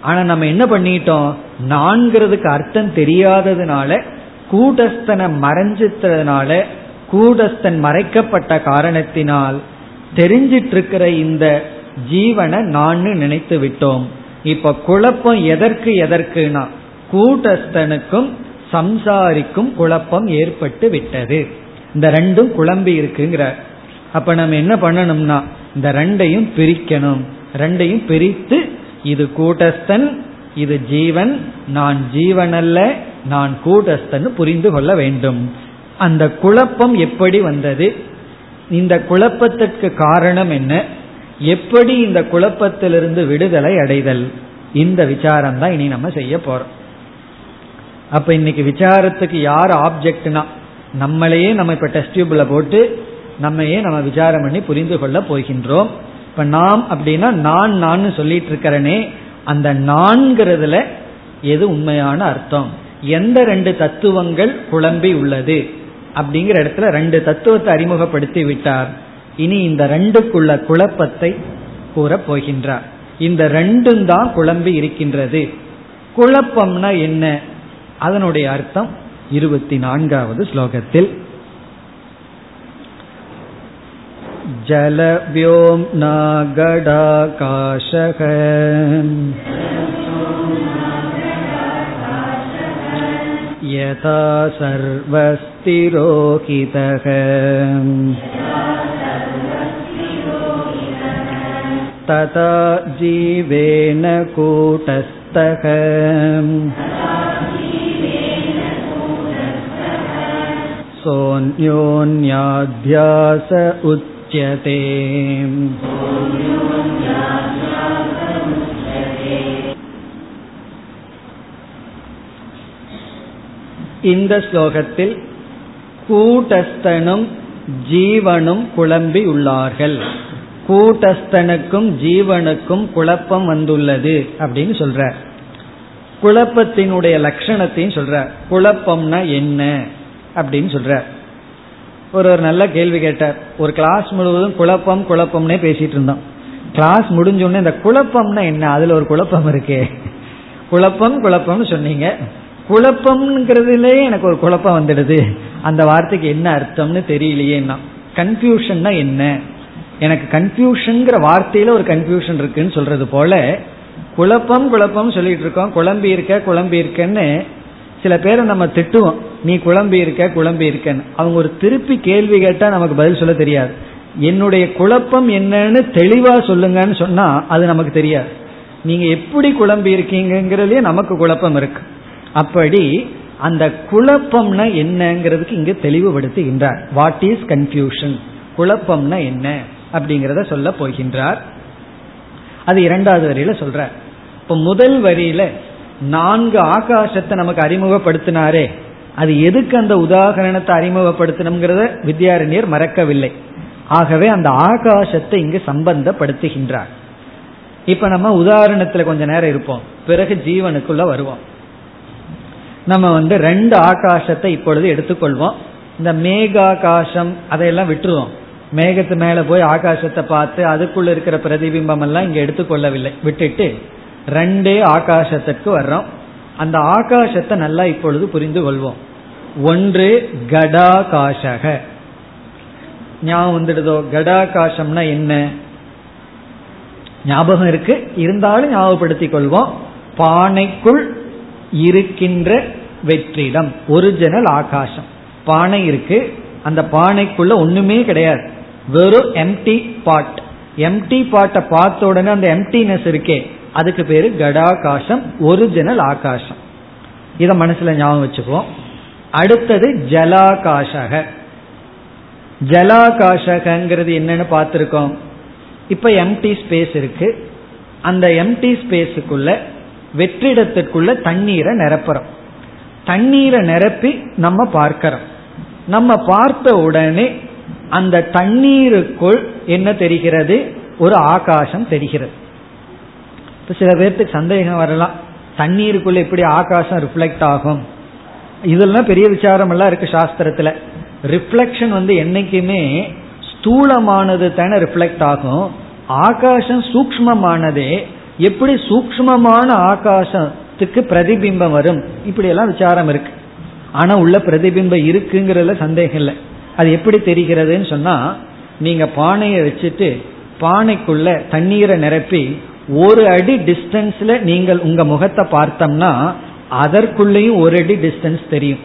ஆனா நம்ம என்ன பண்ணிட்டோம்? நான்கிறதுக்கு அர்த்தம் தெரியாததுனால கூட்டஸ்தனை மறைஞ்சிட்டதுனால கூடஸ்தன் மறைக்கப்பட்ட காரணத்தினால் தெரிஞ்சிட்டு இருக்கிற இந்த ஜீவனை நான் நினைத்து விட்டோம். இப்ப குழப்பம் எதற்கு எதற்குனா கூட்டஸ்தனுக்கும் சம்சாரிக்கும் குழப்பம் ஏற்பட்டு விட்டது. இந்த ரெண்டும் குழம்பி இருக்குங்கிற அப்ப நம்ம என்ன பண்ணணும்னா இந்த ரெண்டையும் பிரிக்கணும். ரெண்டையும் பிரித்து இது கூட்டஸ்தன் இது ஜீவன் நான் ஜீவன் அல்ல நான் கூட்டஸ்தன் புரிந்து கொள்ள வேண்டும். அந்த குழப்பம் எப்படி வந்தது? இந்த குழப்பத்திற்கு காரணம் என்ன? எப்படி இந்த குழப்பத்திலிருந்து விடுதலை அடைதல்? இந்த விசாரம் தான் இனி நம்ம செய்ய போறோம். அப்ப இன்னைக்கு விசாரத்துக்கு யார் ஆப்ஜெக்ட்னா நம்மளையே நம்ம இப்ப டெஸ்ட் டியூப்ல போட்டு நம்மையே நம்ம விசாரம் பண்ணி புரிந்து கொள்ள போகின்றோம். இப்ப நாம் அப்படின்னா நான் நான் சொல்லிட்டு இருக்கிறனே அந்த நான்கிறதுல எது உண்மையான அர்த்தம்? எந்த ரெண்டு தத்துவங்கள் குழம்பி உள்ளது? அப்படிங்கிற இடத்துல ரெண்டு தத்துவத்தை அறிமுகப்படுத்தி விட்டார். இனி இந்த ரெண்டுக்குள்ள குழப்பத்தை கூறப் போகின்றார். இந்த ரெண்டும் தான் குழம்பி இருக்கின்றது. குழப்பம்னா என்ன? அதனுடைய அர்த்தம் இருபத்தி நான்காவது ஸ்லோகத்தில். जलव्योम्नागडाकाशः यथा सर्वस्तिरोहितः तथा जीवेन कूटस्थः सोऽन्योन्याध्यास उच्यते இந்த ஸ்லோகத்தில் கூட்டஸ்தனும் ஜீவனும் குழம்பி உள்ளார்கள் கூட்டஸ்தனுக்கும் ஜீவனுக்கும் குழப்பம் வந்துள்ளது அப்படின்னு சொல்ற குழப்பத்தினுடைய லட்சணத்தையும் சொல்ற குழப்பம்னா என்ன அப்படின்னு சொல்ற ஒரு ஒரு நல்ல கேள்வி கேட்டார். ஒரு கிளாஸ் முழுவதும் குழப்பம் குழப்பம்னே பேசிட்டு இருந்தோம். கிளாஸ் முடிஞ்சோடனே இந்த குழப்பம்னா என்ன? அதுல ஒரு குழப்பம் இருக்கே. குழப்பம் குழப்பம்னு சொன்னீங்க. குழப்பம்ங்கிறதுலே எனக்கு ஒரு குழப்பம் வந்துடுது. அந்த வார்த்தைக்கு என்ன அர்த்தம்னு தெரியலையேன்னா. கன்ஃபியூஷன்னா என்ன? எனக்கு கன்ஃபியூஷன்ங்கிற வார்த்தையில ஒரு கன்ஃபியூஷன் இருக்குன்னு சொல்றது போல குழப்பம் குழப்பம் சொல்லிட்டு இருக்கோம். குழம்பி இருக்க குழம்பி இருக்கன்னு சில பேரை நம்ம திட்டுவோம். நீ குழம்பி இருக்க குழம்பி இருக்கன்னு. அவங்க ஒரு திருப்பி கேள்வி கேட்டா நமக்கு பதில் சொல்ல தெரியாது. என்னுடைய குழப்பம் என்னன்னு தெளிவா சொல்லுங்கன்னு சொன்னா அது நமக்கு தெரியாது. நீங்க எப்படி குழம்பி இருக்கீங்கிறதே நமக்கு குழப்பம் இருக்கு. அப்படி அந்த குழப்பம்னா என்னங்கிறதுக்கு இங்கு தெளிவுபடுத்துகின்றார். வாட் இஸ் கன்ஃபியூஷன் குழப்பம்னா என்ன அப்படிங்கிறத சொல்ல போகின்றார். அது இரண்டாவது வரியில சொல்ற இப்ப முதல் வரியில நான்கு ஆகாசத்தை நமக்கு அறிமுகப்படுத்தினாரே. அது எதுக்கு அந்த உதாகரணத்தை அறிமுகப்படுத்தணுங்கிறத வித்யாரண்யர் மறக்கவில்லை. ஆகவே அந்த ஆகாசத்தை இங்கு சம்பந்தப்படுத்துகின்றார். இப்ப நம்ம உதாரணத்துல கொஞ்ச நேரம் இருப்போம். பிறகு ஜீவனுக்குள்ள வருவோம். நம்ம வந்து ரெண்டு ஆகாசத்தை இப்பொழுது எடுத்துக்கொள்வோம். இந்த மேகாகாசம் அதையெல்லாம் விட்டுருவோம். மேகத்து மேல போய் ஆகாசத்தை பார்த்து அதுக்குள்ள இருக்கிற பிரதிபிம்பம் எல்லாம் இங்க எடுத்துக்கொள்ளவில்லை. விட்டுட்டு ரெண்டே ஆகாசத்திற்கு வர்றோம். அந்த ஆகாசத்தை நல்லா இப்பொழுது புரிந்து கொள்வோம். ஒன்று கடாகாசக. ஞாபகம் வந்துடுதோ? கடாகாசம்னா என்ன? ஞாபகம் இருக்கு. இருந்தாலும் ஞாபகப்படுத்திக் கொள்வோம். பானைக்குள் இருக்கின்ற வெற்றிடம் ஒரிஜினல் ஆகாசம். பானை இருக்கு. அந்த பானைக்குள்ள ஒண்ணுமே கிடையாது. வெறும் எம்டி பாட் எம்டி பாட்டை பார்த்த உடனே அந்த எம்டினஸ் இருக்கே. அதுக்கு பேரு கடாகாசம் ஒரிஜினல் ஆகாசம். இத மனசுல ஞாபகம் வச்சுக்குவோம் அடுத்தது ஜலாகாசக. ஜலாகாசகங்கிறது என்னன்னு பார்த்துருக்கோம். இப்ப எம்டி ஸ்பேஸ் இருக்கு. அந்த எம்டி ஸ்பேஸுக்குள்ள வெற்றிடத்திற்குள்ள தண்ணீரை நிரப்புறோம். தண்ணீரை நிரப்பி நம்ம பார்க்கிறோம். நம்ம பார்த்த உடனே அந்த தண்ணீருக்குள் என்ன தெரிகிறது? ஒரு ஆகாசம் தெரிகிறது. இப்போ சில பேர்த்துக்கு சந்தேகம் வரலாம். தண்ணீருக்குள்ள எப்படி ஆகாசம் ரிஃப்ளெக்ட் ஆகும்? இதெல்லாம் பெரிய விசாரம் எல்லாம் இருக்கு சாஸ்திரத்துல. ரிஃப்ளெக்ஷன் வந்து என்னைக்குமே ஸ்தூலமானது தானே ரிஃப்ளெக்ட் ஆகும். ஆகாசம் சூக்மமானதே எப்படி சூக்மமான ஆகாசத்துக்கு பிரதிபிம்பம் வரும்? இப்படி எல்லாம் விசாரம் இருக்கு. ஆனா உள்ள பிரதிபிம்பம் இருக்குங்கிறதுல சந்தேகம் இல்லை. அது எப்படி தெரிகிறதுன்னு சொன்னா நீங்க பானையை வச்சுட்டு பானைக்குள்ள தண்ணீரை நிரப்பி ஒரு அடி டிஸ்டன்ஸ்ல நீங்கள் உங்க முகத்தை பார்த்தோம்னா அதற்குள்ளேயும் ஒரு அடி டிஸ்டன்ஸ் தெரியும்.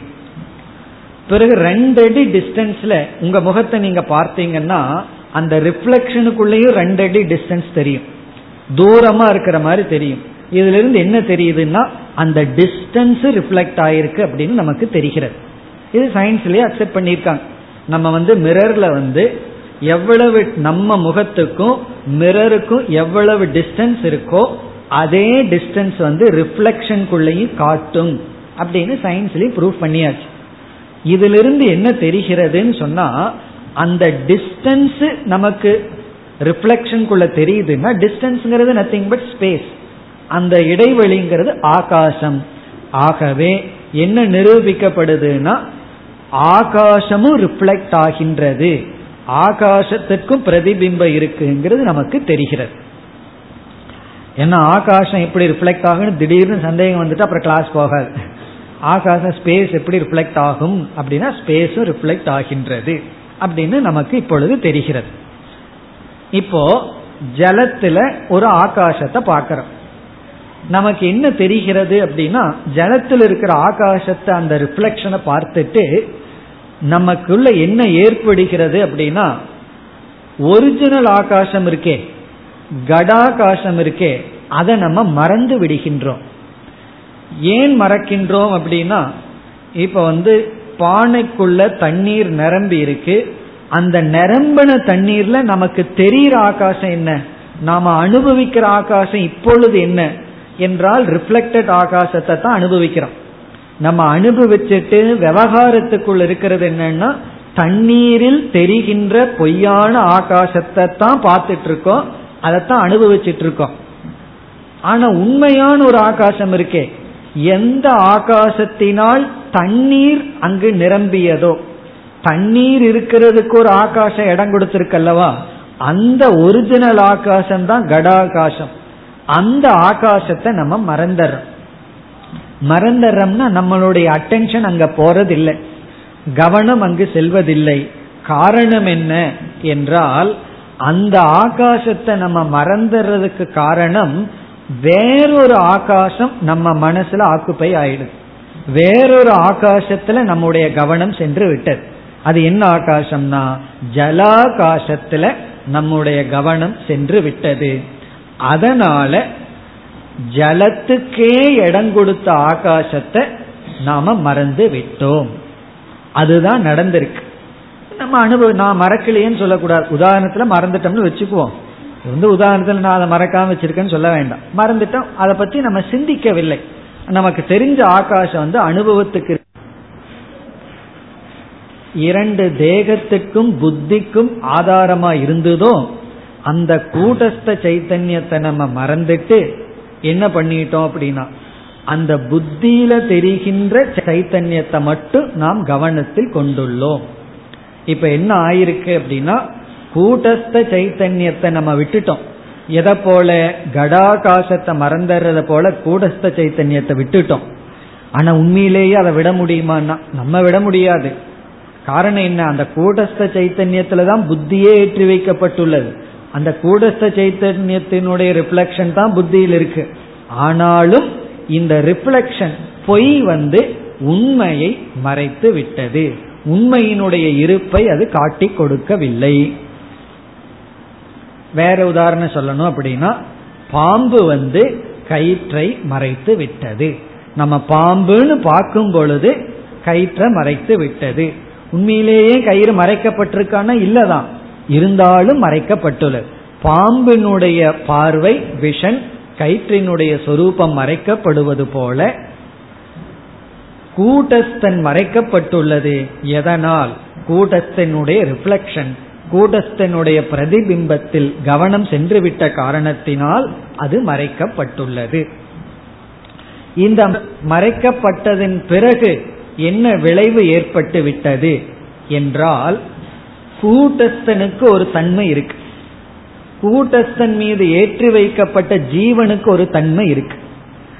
பிறகு ரெண்டு அடி டிஸ்டன்ஸ்ல உங்க முகத்தை நீங்க பார்த்தீங்கன்னா அந்த ரிஃப்ளெக்ஷனுக்குள்ளேயும் ரெண்டு அடி டிஸ்டன்ஸ் தெரியும். தூரமா இருக்கிற மாதிரி தெரியும். இதுல இருந்து என்ன தெரியுதுன்னா அந்த டிஸ்டன்ஸ் ரிஃப்ளெக்ட் ஆயிருக்கு அப்படின்னு நமக்கு தெரிகிறது. இது சயின்ஸ்லயே அக்செப்ட் பண்ணியிருக்காங்க. நம்ம வந்து மிரர்ல வந்து எவ்வளவு நம்ம முகத்துக்கும் மிரருக்கும் எவ்வளவு டிஸ்டன்ஸ் இருக்கோ அதே டிஸ்டன்ஸ் வந்து ரிஃப்ளெக்ஷனுக்குள்ளேயும் காட்டும். அப்படின்னு சயின்ஸ்லயும் ப்ரூவ் பண்ணியாச்சு. இதிலிருந்து என்ன தெரிகிறதுன்னு சொன்னா அந்த டிஸ்டன்ஸ் நமக்கு ரிஃப்ளெக்ஷனுக்குள்ள தெரியுதுன்னா டிஸ்டன்ஸ்ங்கிறது நத்திங் பட் ஸ்பேஸ் அந்த இடைவெளிங்கிறது ஆகாசம். ஆகவே என்ன நிரூபிக்கப்படுதுன்னா ஆகாசமும் ரிஃப்ளெக்ட் ஆகின்றது. ஆகாசத்துக்கும் பிரதிபிம்பம் இருக்குங்கிறது நமக்கு தெரிகிறது. ஏன்னா ஆகாசம் எப்படி ரிஃப்ளெக்ட் ஆகும்னு திடீர்னு சந்தேகம் வந்துட்டு அப்புறம் கிளாஸ் போகாது. ஆகாசம் ஸ்பேஸ் எப்படி ரிஃப்ளெக்ட் ஆகும் அப்படின்னா ஸ்பேஸும் ரிஃப்ளெக்ட் ஆகின்றது அப்படின்னு நமக்கு இப்பொழுது தெரிகிறது. இப்போ ஜலத்துல ஒரு ஆகாசத்தை பார்க்கிறோம். நமக்கு என்ன தெரிகிறது அப்படின்னா ஜலத்தில் இருக்கிற ஆகாசத்தை அந்த ரிஃப்ளெக்ஷனை பார்த்துட்டு நமக்குள்ள என்ன ஏற்படுகிறது அப்படின்னா ஒரிஜினல் ஆகாசம் இருக்கே கடாகாசம் இருக்கே அதை நம்ம மறந்து விடுகின்றோம். ஏன் மறக்கின்றோம் அப்படின்னா இப்ப வந்து பானைக்குள்ள தண்ணீர் நிரம்பி இருக்கு அந்த நிரம்பின தண்ணீர்ல நமக்கு தெரிகிற ஆகாசம் என்ன? நாம அனுபவிக்கிற ஆகாசம் இப்பொழுது என்ன? என்றால் ரிஃப்ளெக்டட் ஆகாசத்தை தான் அனுபவிக்கிறோம். நம்ம அனுபவிச்சுட்டு விவகாரத்துக்குள் இருக்கிறது என்னன்னா தண்ணீரில் தெரிகின்ற பொய்யான ஆகாசத்தை தான் பார்த்துட்டு இருக்கோம் அதைத்தான் அனுபவிச்சுட்டு இருக்கோம் ஆனா உண்மையான ஒரு ஆகாசம் இருக்கே. எந்த ஆகாசத்தினால் தண்ணீர் அங்கு நிரம்பியதோ தண்ணீர் இருக்கிறதுக்கு ஒரு ஆகாசம் இடம் கொடுத்திருக்கல்லவா அந்த ஒரிஜினல் ஆகாசம் தான் கடாகாசம். அந்த ஆகாசத்தை நம்ம மறந்துடுறோம். மறந்துடுறோம்னா நம்மளுடைய அட்டென்ஷன் அங்க போறதில்லை. கவனம் அங்கு செல்வதில்லை. காரணம் என்ன என்றால் அந்த ஆகாசத்தை நம்ம மறந்துடுறதுக்கு காரணம் வேறொரு ஆகாசம் நம்ம மனசுல ஆக்குப்பை ஆயிடுது. வேறொரு ஆகாசத்துல நம்முடைய கவனம் சென்று விட்டது. அது என்ன ஆகாசம்னா ஜலாகாசத்துல நம்முடைய கவனம் சென்று விட்டது. அதனால ஜலத்துக்கே இடம் கொடுத்த ஆகாசத்தை நாம மறந்து விட்டோம். அதுதான் நடந்திருக்கு. நம்ம அனுபவம் நான் மறக்கலையேன்னு சொல்லக்கூடாது. உதாரணத்துல மறந்துட்டோம்னு வச்சுக்குவோம். வந்து உதாரணத்துல நான் அதை மறக்காம வச்சிருக்கேன்னு சொல்ல வேண்டாம். மறந்துட்டோம். அதை பத்தி நம்ம சிந்திக்கவில்லை. நமக்கு தெரிஞ்ச ஆகாசம் வந்து அனுபவத்துக்கு இரண்டு தேகத்துக்கும் புத்திக்கும் ஆதாரமா இருந்ததோ அந்த கூட்டஸ்த சைத்தன்யத்தை நம்ம மறந்துட்டு என்ன பண்ணிட்டோம் அப்படின்னா அந்த புத்தியில தெரிகின்ற சைத்தன்யத்தை மட்டும் நாம் கவனத்தில் கொண்டுள்ளோம். இப்ப என்ன ஆயிருக்கு அப்படின்னா கூட்டஸ்த சைத்தன்யத்தை நம்ம விட்டுட்டோம். எதை போல? கடாகாசத்தை மறந்துறத போல கூடஸ்த சைத்தன்யத்தை விட்டுட்டோம். ஆனா உண்மையிலேயே அதை விட முடியுமான்னா நம்ம விட முடியாது. காரணம் என்ன? அந்த கூடஸ்த சைத்தன்யத்துல தான் புத்தியே ஏற்றி வைக்கப்பட்டுள்ளது. அந்த கூடஸ்த சைத்தன்யத்தினுடைய ரிஃப்ளெக்ஷன் தான் புத்தியில் இருக்கு. ஆனாலும் இந்த ரிஃப்ளெக்ஷன் பொய் வந்து உண்மையை மறைத்து விட்டது. உண்மையினுடைய இருப்பை அது காட்டி கொடுக்கவில்லை. வேற உதாரணம் சொல்லணும் அப்படின்னா பாம்பு வந்து கயிற்றை மறைத்து விட்டது. நம்ம பாம்புன்னு பார்க்கும் பொழுது கயிற்றை மறைத்து விட்டது. உண்மையிலேயே கயிறு மறைக்கப்பட்டிருக்கான இல்லதான். இருந்தாலும் மறைக்கப்பட்டுள்ளது. பாம்பினுடைய பார்வை விஷன் கயிற்றினுடைய சொரூபம் மறைக்கப்படுவது போல கூட்டஸ்தன் மறைக்கப்பட்டுள்ளது எதனால்? கூட்டஸ்தனுடைய ரிஃப்ளெக்ஷன் கூட்டஸ்தனுடைய பிரதிபிம்பத்தில் கவனம் சென்றுவிட்ட காரணத்தினால் அது மறைக்கப்பட்டுள்ளது. இந்த மறைக்கப்பட்டதன் பிறகு என்ன விளைவு ஏற்பட்டு விட்டது என்றால் கூட்டஸ்தனுக்கு ஒரு தன்மை இருக்கு. கூட்டஸ்தன் மீது ஏற்றி வைக்கப்பட்ட ஜீவனுக்கு ஒரு தன்மை இருக்கு.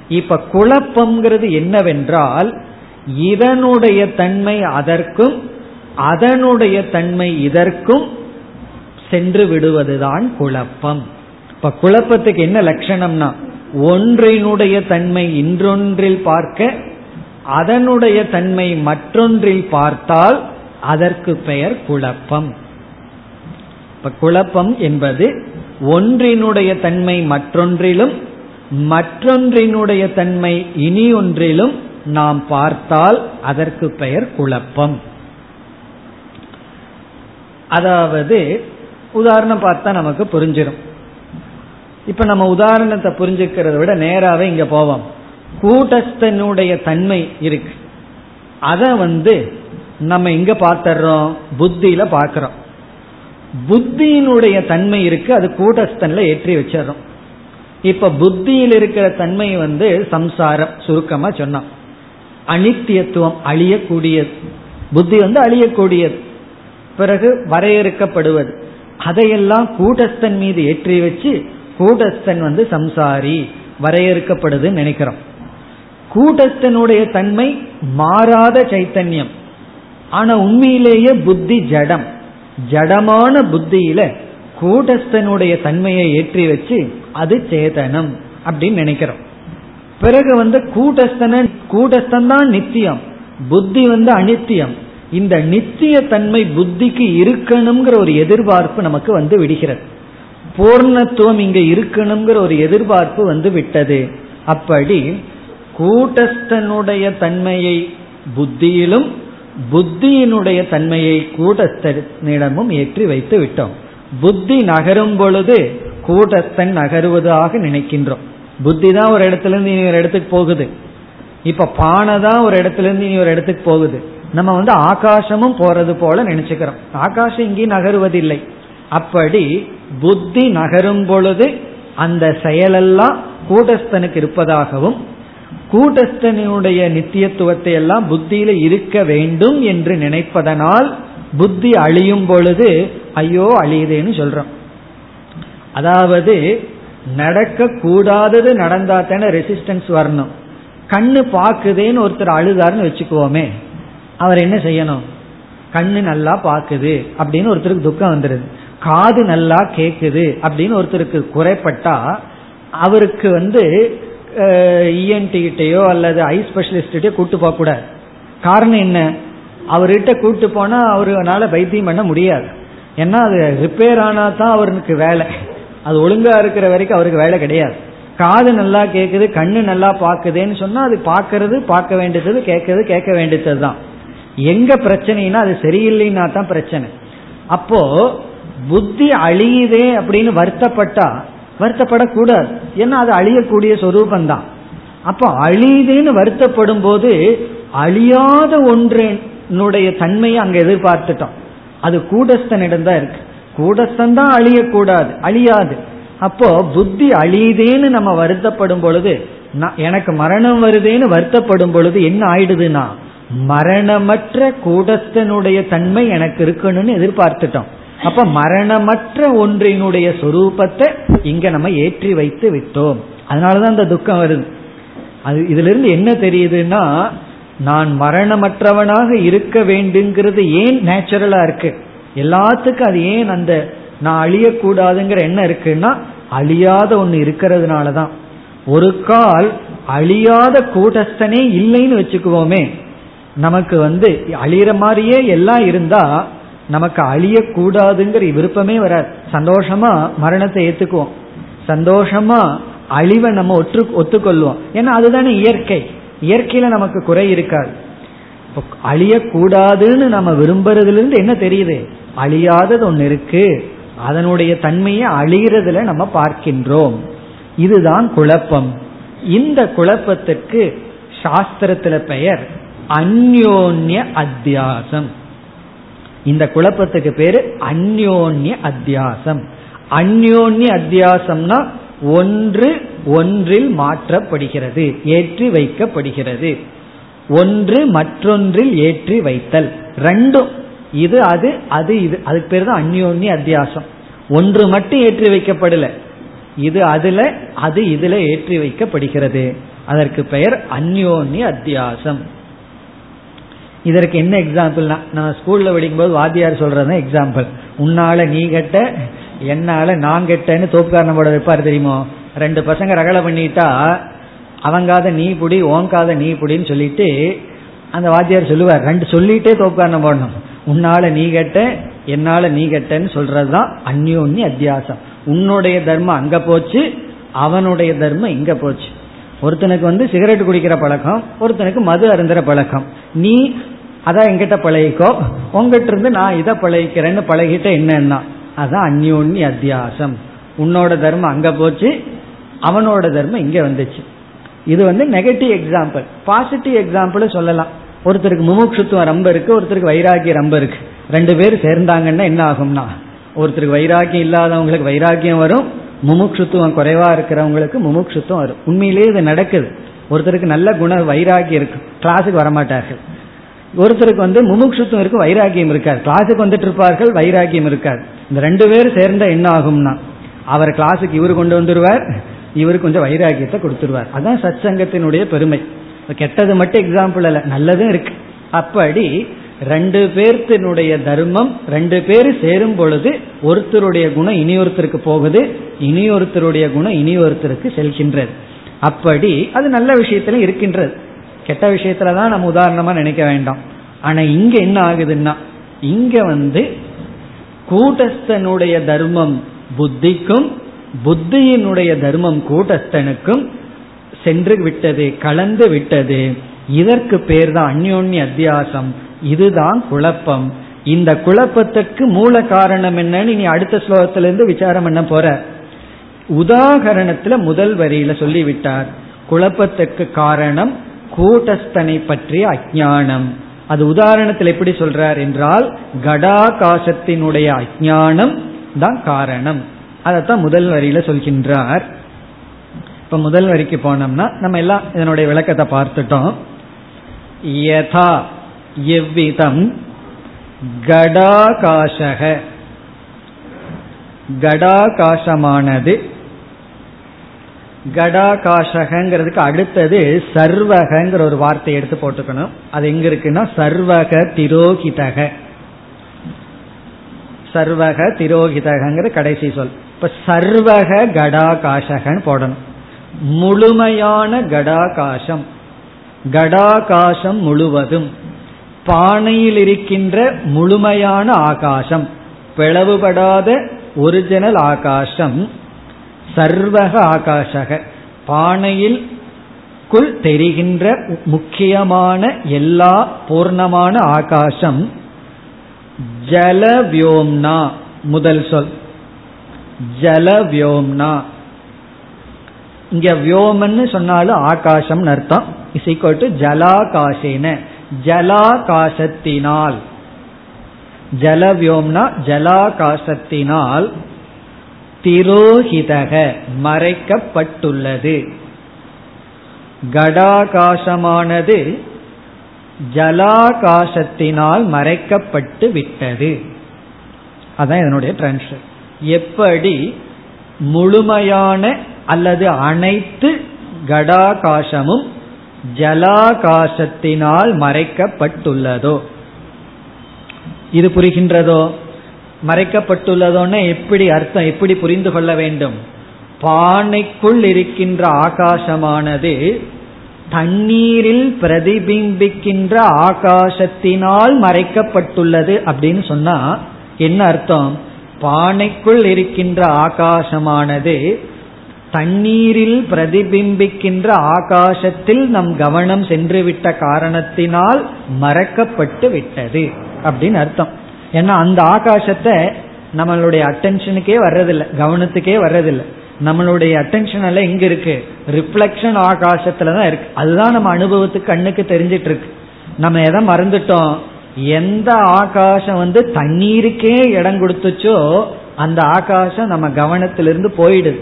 இப்ப குழப்பம்ங்கிறது என்னவென்றால் இதனுடைய தன்மை அதற்கும் அதனுடைய தன்மை இதற்கும் சென்று விடுவதுதான் குழப்பம். இப்ப குழப்பத்துக்கு என்ன லட்சணம்னா ஒன்றினுடைய தன்மை இன்றொன்றில் பார்க்க அதனுடைய தன்மை மற்றொன்றில் பார்த்தால் அதற்கு பெயர் குழப்பம். இப்ப குழப்பம் என்பது ஒன்றினுடைய தன்மை மற்றொன்றிலும் மற்றொன்றினுடைய தன்மை இனி ஒன்றிலும் நாம் பார்த்தால் அதற்கு பெயர் குழப்பம். அதாவது உதாரணம் பார்த்தா நமக்கு புரிஞ்சிடும் இப்ப நம்ம உதாரணத்தை புரிஞ்சுக்கிறத விட நேராவே இங்க போவோம். கூட்டஸ்தனுடைய தன்மை இருக்கு. அத வந்து நம்ம எங்க பார்த்துறோம் புத்தியில பாக்கிறோம் புத்தியினுடைய தன்மை இருக்கு அது கூட்டஸ்தன்ல ஏற்றி வச்சிடறோம் இப்ப புத்தியில் இருக்கிற தன்மை வந்து சம்சாரம் சுருக்கமா சொன்னோம் அனித்தியத்துவம் அழியக்கூடியது. புத்தி வந்து அழியக்கூடியது. பிறகு வரையறுக்கப்படுவது. அதையெல்லாம் கூட்டஸ்தன் மீது ஏற்றி வச்சு கூட்டஸ்தன் வந்து சம்சாரி வரையறுக்கப்படுதுன்னு நினைக்கிறோம். கூட்டஸ்தனுடைய தன்மை மாறாத சைத்தன்யம். ஆனா உண்மையிலேயே புத்தி ஜடம். ஜடமான புத்தியில கூட்டஸ்தனுடைய தன்மையை ஏற்றி வச்சு அது சேதனம் அப்படின்னு நினைக்கிறோம். பிறகு வந்து கூட்டஸ்தன கூட்டஸ்தன் தான் நித்தியம். புத்தி வந்து அனித்தியம். இந்த நித்திய தன்மை புத்திக்கு இருக்கணுங்கிற ஒரு எதிர்பார்ப்பு நமக்கு வந்து விடுகிறது. பூர்ணத்துவம் இங்க இருக்கணுங்கிற ஒரு எதிர்பார்ப்பு வந்து விட்டது. அப்படி கூட்டஸ்தனுடைய தன்மையை புத்தியிலும் புத்தியினுடைய தன்மையை கூட்டஸ்தனிடமும் ஏற்றி வைத்து விட்டோம். புத்தி நகரும் பொழுது கூட்டத்தன் நகருவதாக நினைக்கின்றோம். புத்தி தான் ஒரு இடத்துல இருந்து இனி ஒரு இடத்துக்கு போகுது. இப்ப பானை தான் ஒரு இடத்துல இருந்து இனி ஒரு இடத்துக்கு போகுது. நம்ம வந்து ஆகாசமும் போறது போல நினைச்சுக்கிறோம். ஆகாசம் இங்கேயும் நகருவதில்லை. அப்படி புத்தி நகரும் பொழுது அந்த செயலெல்லாம் கூட்டஸ்தனுக்கு இருப்பதாகவும் கூட்டஸ்தனுடைய நித்தியத்துவத்தை எல்லாம் புத்தியில இருக்க வேண்டும் என்று நினைப்பதனால் புத்தி அழியும் பொழுது ஐயோ அழியுதேன்னு சொல்றோம். அதாவது நடக்க கூடாதது நடந்தா தானே ரெசிஸ்டன்ஸ் வரணும். கண்ணு பாக்குதேன்னு ஒருத்தர் அழுதாருன்னு வச்சுக்குவோமே அவர் என்ன செய்யணும்? கண்ணு நல்லா பாக்குது அப்படின்னு ஒருத்தருக்கு துக்கம் வந்துடுது காது நல்லா கேக்குது அப்படின்னு ஒருத்தருக்கு குறைப்பட்டா அவருக்கு வந்து இஎன்டி கிட்டயோ அல்லது ஐ ஸ்பெஷலிஸ்டையோ கூட்டு போக கூடாது. காரணம் என்ன? அவர்கிட்ட கூட்டு போனா அவருனால வைத்தியம் பண்ண முடியாது. ஏன்னா அது ரிப்பேர் ஆனா தான் அவருக்கு வேலை. அது ஒழுங்கா இருக்கிற வரைக்கும் அவருக்கு வேலை கிடையாது. காது நல்லா கேக்குது கண்ணு நல்லா பாக்குதுன்னு சொன்னா அது பார்க்கறது பார்க்க வேண்டியது கேட்கறது கேட்க வேண்டியது தான். எங்க பிரச்சனைனா அது சரியில்லைன்னா தான் பிரச்சனை. அப்போ புத்தி அழியுதே அப்படின்னு வருத்தப்பட்டா வருத்தப்படக்கூடாது. ஏன்னா அது அழியக்கூடிய சொரூபம் தான் அப்போ அழியுதேன்னு வருத்தப்படும் போது அழியாத ஒன்றினுடைய தன்மையை அங்க எதிர்பார்த்துட்டோம். அது கூடஸ்தனிடம் தான் இருக்கு. கூடஸ்தன் தான் அழியக்கூடாது அழியாது. அப்போ புத்தி அழியுதேன்னு நம்ம வருத்தப்படும் பொழுது எனக்கு மரணம் வருதேன்னு வருத்தப்படும் பொழுது என்ன ஆயிடுதுன்னா மரணமற்ற கூடஸ்தனுடைய தன்மை எனக்கு இருக்கணும்னு எதிர்பார்த்துட்டோம். அப்ப மரணமற்ற ஒன்றினுடைய சொரூபத்தை இங்க நம்ம ஏற்றி வைத்து விட்டோம். அதனாலதான் அந்த துக்கம் வருது. அது இதுல இருந்து என்ன தெரியுதுன்னா நான் மரணமற்றவனாக இருக்க வேண்டுங்கிறது ஏன் நேச்சுரலா இருக்கு? எல்லாத்துக்கும் அது ஏன் அந்த நான் அழியக்கூடாதுங்கிற என்ன இருக்குன்னா அழியாத ஒன்று இருக்கிறதுனால தான் ஒரு கால் அழியாத கூட்டஸ்தனே இல்லைன்னு வச்சுக்குவோமே. நமக்கு வந்து அழியிற மாதிரியே எல்லாம் இருந்தா நமக்கு அழியக்கூடாதுங்கிற விருப்பமே வராது. சந்தோஷமா மரணத்தை ஏத்துக்குவோம். சந்தோஷமா அழிவை நம்ம ஒற்று ஒத்துக்கொள்வோம். ஏன்னா அதுதானே இயற்கை. இயற்கையில நமக்கு குறை இருக்காது. அழியக்கூடாதுன்னு நம்ம விரும்புறதுல இருந்து என்ன தெரியுது? அழியாதது ஒன்று இருக்கு. அதனுடைய தன்மையை அழிகிறதுல நம்ம பார்க்கின்றோம். இதுதான் குழப்பம். இந்த குழப்பத்திற்கு சாஸ்திரத்துல பெயர் அந்யோன்ய அத்தியாசம். இந்த குழப்பத்துக்கு பேரு அந்யோன்ய அத்தியாசம். அந்யோன்ய அத்தியாசம்னா ஒன்று ஒன்றில் மாற்றப்படுகிறது ஏற்றி வைக்கப்படுகிறது. ஒன்று மற்றொன்றில் ஏற்றி வைத்தல். ரெண்டும். இது அது அது இது அதுக்கு பேர் தான் அந்யோன்ய அத்தியாசம். ஒன்று மட்டும் ஏற்றி வைக்கப்படல. இது அதுல அது இதுல ஏற்றி வைக்கப்படுகிறது. அதற்கு பெயர் அந்யோன்ய அத்தியாசம். இதற்கு என்ன எக்ஸாம்பிள்னா நான் ஸ்கூல்ல படிக்கும்போது வாத்தியார் சொல்றது எக்ஸாம்பிள் உன்னால நீ கெட்ட என்னால நான் கெட்டன்னு தோப்புக்காரன போட வைப்பார் தெரியுமோ? ரெண்டு பசங்க ரகலை பண்ணிட்டா அவங்காத நீ புடி ஓங்காத நீ புடின்னு சொல்லிட்டு அந்த வாத்தியார் சொல்லுவார். ரெண்டு சொல்லிட்டே தோப்புக்காரன போடணும். உன்னால நீ கெட்ட என்னால நீ கெட்டன்னு சொல்றதுதான் அந்யோன்ய அத்தியாசம். உன்னுடைய தர்மம் அங்க போச்சு அவனுடைய தர்மம் இங்க போச்சு. ஒருத்தனுக்கு வந்து சிகரெட் குடிக்கிற பழக்கம் ஒருத்தனுக்கு மது அருந்துற பழக்கம். நீ அதான் எங்கிட்ட பழகிக்கோ. உங்ககிட்ட இருந்து நான் இதை பழகிக்கிறேன்னு பழகிட்ட என்னன்னா அதான் அந்யோன்னி அத்தியாசம். உன்னோட தர்மம் அங்க போச்சு அவனோட தர்மம் இங்க வந்துச்சு. இது வந்து நெகட்டிவ் எக்ஸாம்பிள் பாசிட்டிவ் எக்ஸாம்பிள் சொல்லலாம். ஒருத்தருக்கு முமுட்சுத்துவம் ரொம்ப இருக்கு ஒருத்தருக்கு வைராக்கியம் ரொம்ப இருக்கு. ரெண்டு பேர் சேர்ந்தாங்கன்னா என்ன ஆகும்னா ஒருத்தருக்கு வைராக்கியம் இல்லாதவங்களுக்கு வைராக்கியம் வரும் முமுட்சுத்துவம் குறைவா இருக்கிறவங்களுக்கு முமுட்சுத்துவம் வரும். உண்மையிலேயே இது நடக்குது. ஒருத்தருக்கு நல்ல குண வைராகியம் இருக்கு. கிளாஸுக்கு வரமாட்டார்கள். ஒருத்தருக்கு வந்து முமுட்சுத்துவம் இருக்கு வைராகியம் இருக்காது. கிளாஸுக்கு வந்துட்டு இருப்பார்கள் வைராக்கியம் இருக்காது. இந்த ரெண்டு பேரும் சேர்ந்தா என்ன ஆகும்னா அவர் கிளாஸுக்கு இவர் கொண்டு வந்துருவார் இவருக்கு கொஞ்சம் வைராக்கியத்தை கொடுத்துருவார். அதான் சச்சங்கத்தினுடைய பெருமை. கெட்டது மட்டும் எக்ஸாம்பிள் அல்ல நல்லதும் இருக்கு. அப்படி ரெண்டு பேர்த்தினுடைய தர்மம் ரெண்டு பேர் சேரும் பொழுது ஒருத்தருடைய குணம் இனியொருத்தருக்கு போகுது இனியொருத்தருடைய குணம் இனியொருத்தருக்கு செல்கின்றது. அப்படி அது நல்ல விஷயத்துல இருக்கின்றது. கெட்ட விஷயத்துல தான் நம்ம உதாரணமா நினைக்க வேண்டாம். ஆனா இங்க என்ன ஆகுதுன்னா இங்க வந்து கூட்டஸ்தனுடைய தர்மம் புத்திக்கும் புத்தியினுடைய தர்மம் கூட்டஸ்தனுக்கும் சென்று விட்டது கலந்து விட்டது. இதற்கு பேர் தான் அந்யோன்ய அத்தியாசம். இதுதான் குழப்பம். இந்த குழப்பத்துக்கு மூல காரணம் என்னன்னு நீ அடுத்த ஸ்லோகத்திலிருந்து விசாரம் பண்ண போற. உதாகரணத்துல முதல் வரியில சொல்லிவிட்டார் குழப்பத்துக்கு காரணம் கூட்டஸ்தனை பற்றிய அஜானம் அது உதாரணத்தில் எப்படி சொல்றார் என்றால் கடாகாசத்தினுடைய அஜானம் தான் காரணம். அதைத்தான் முதல் வரியில சொல்கின்றார். இப்ப முதல் வரிக்கு போனோம்னா நம்ம எல்லாம் இதனுடைய விளக்கத்தை பார்த்துட்டோம். யதா எவ்விதம் கடாகாசக. கடாகாசமானது. கடாகாஷகங்கிறதுக்கு அடுத்தது சர்வகங்கிற ஒரு வார்த்தை எடுத்து போட்டுக்கணும். அது எங்க இருக்குன்னா சர்வக திரோகிதக. சர்வக திரோகிதகங்கிற கடைசி சொல். இப்ப சர்வக கடாகாசகன்னு போடணும். முழுமையான கடாகாசம். கடாகாசம் முழுவதும். பானையில் இருக்கின்ற முழுமையான ஆகாசம் பிளவுபடாத ஒரிஜினல் ஆகாசம் சர்வக ஆகாஷக பானையில் குள் தெரிகின்ற முக்கியமான எல்லா பூர்ணமான ஆகாசம் ஜலவியோம்னா முதல் சொல். ஜலவியோம்னா. இங்க வியோமன்னு சொன்னாலும் ஆகாசம் அர்த்தம். இசைக்கோட்டு ஈக்வல் ஜலாகாசேன. ஜலாகாசத்தினால். ஜலவியோம்னா ஜலாகாசத்தினால் திரோஹிதக மறைக்கப்பட்டுள்ளது. கடாகாசமானது ஜலாகாசத்தினால் மறைக்கப்பட்டு விட்டது. அதான் இதனுடைய டிரான்ஸ்ஃபர் எப்படி முழுமையான அல்லது அனைத்து கடாகாசமும் ஜலாகாசத்தினால் மறைக்கப்பட்டுள்ளதோ? இது புரிகின்றதோ? மறைக்கப்பட்டுள்ளதோன்னு எப்படி அர்த்தம் எப்படி புரிந்து கொள்ள வேண்டும்? பானைக்குள் இருக்கின்ற ஆகாசமானது தண்ணீரில் பிரதிபிம்பிக்கின்ற ஆகாசத்தினால் மறைக்கப்பட்டுள்ளது அப்படின்னு சொன்னா என்ன அர்த்தம்? பானைக்குள் இருக்கின்ற ஆகாசமானது தண்ணீரில் பிரதிபிம்பிக்கின்ற ஆகாசத்தில் நம் கவனம் சென்றுவிட்ட காரணத்தினால் மறக்கப்பட்டு விட்டது அப்படின்னு அர்த்தம். ஏன்னா அந்த ஆகாசத்தை நம்மளுடைய அட்டென்ஷனுக்கே வர்றதில்லை கவனத்துக்கே வர்றதில்லை. நம்மளுடைய அட்டென்ஷன் எல்லாம் எங்க இருக்கு. ரிஃப்ளெக்ஷன் ஆகாசத்துல தான் இருக்கு. அதுதான் நம்ம அனுபவத்துக்கு கண்ணுக்கு தெரிஞ்சிட்டு இருக்கு நம்ம எதை மறந்துட்டோம்? எந்த ஆகாசம் வந்து தண்ணீருக்கே இடம் கொடுத்துச்சோ அந்த ஆகாசம் நம்ம கவனத்திலிருந்து போயிடுது.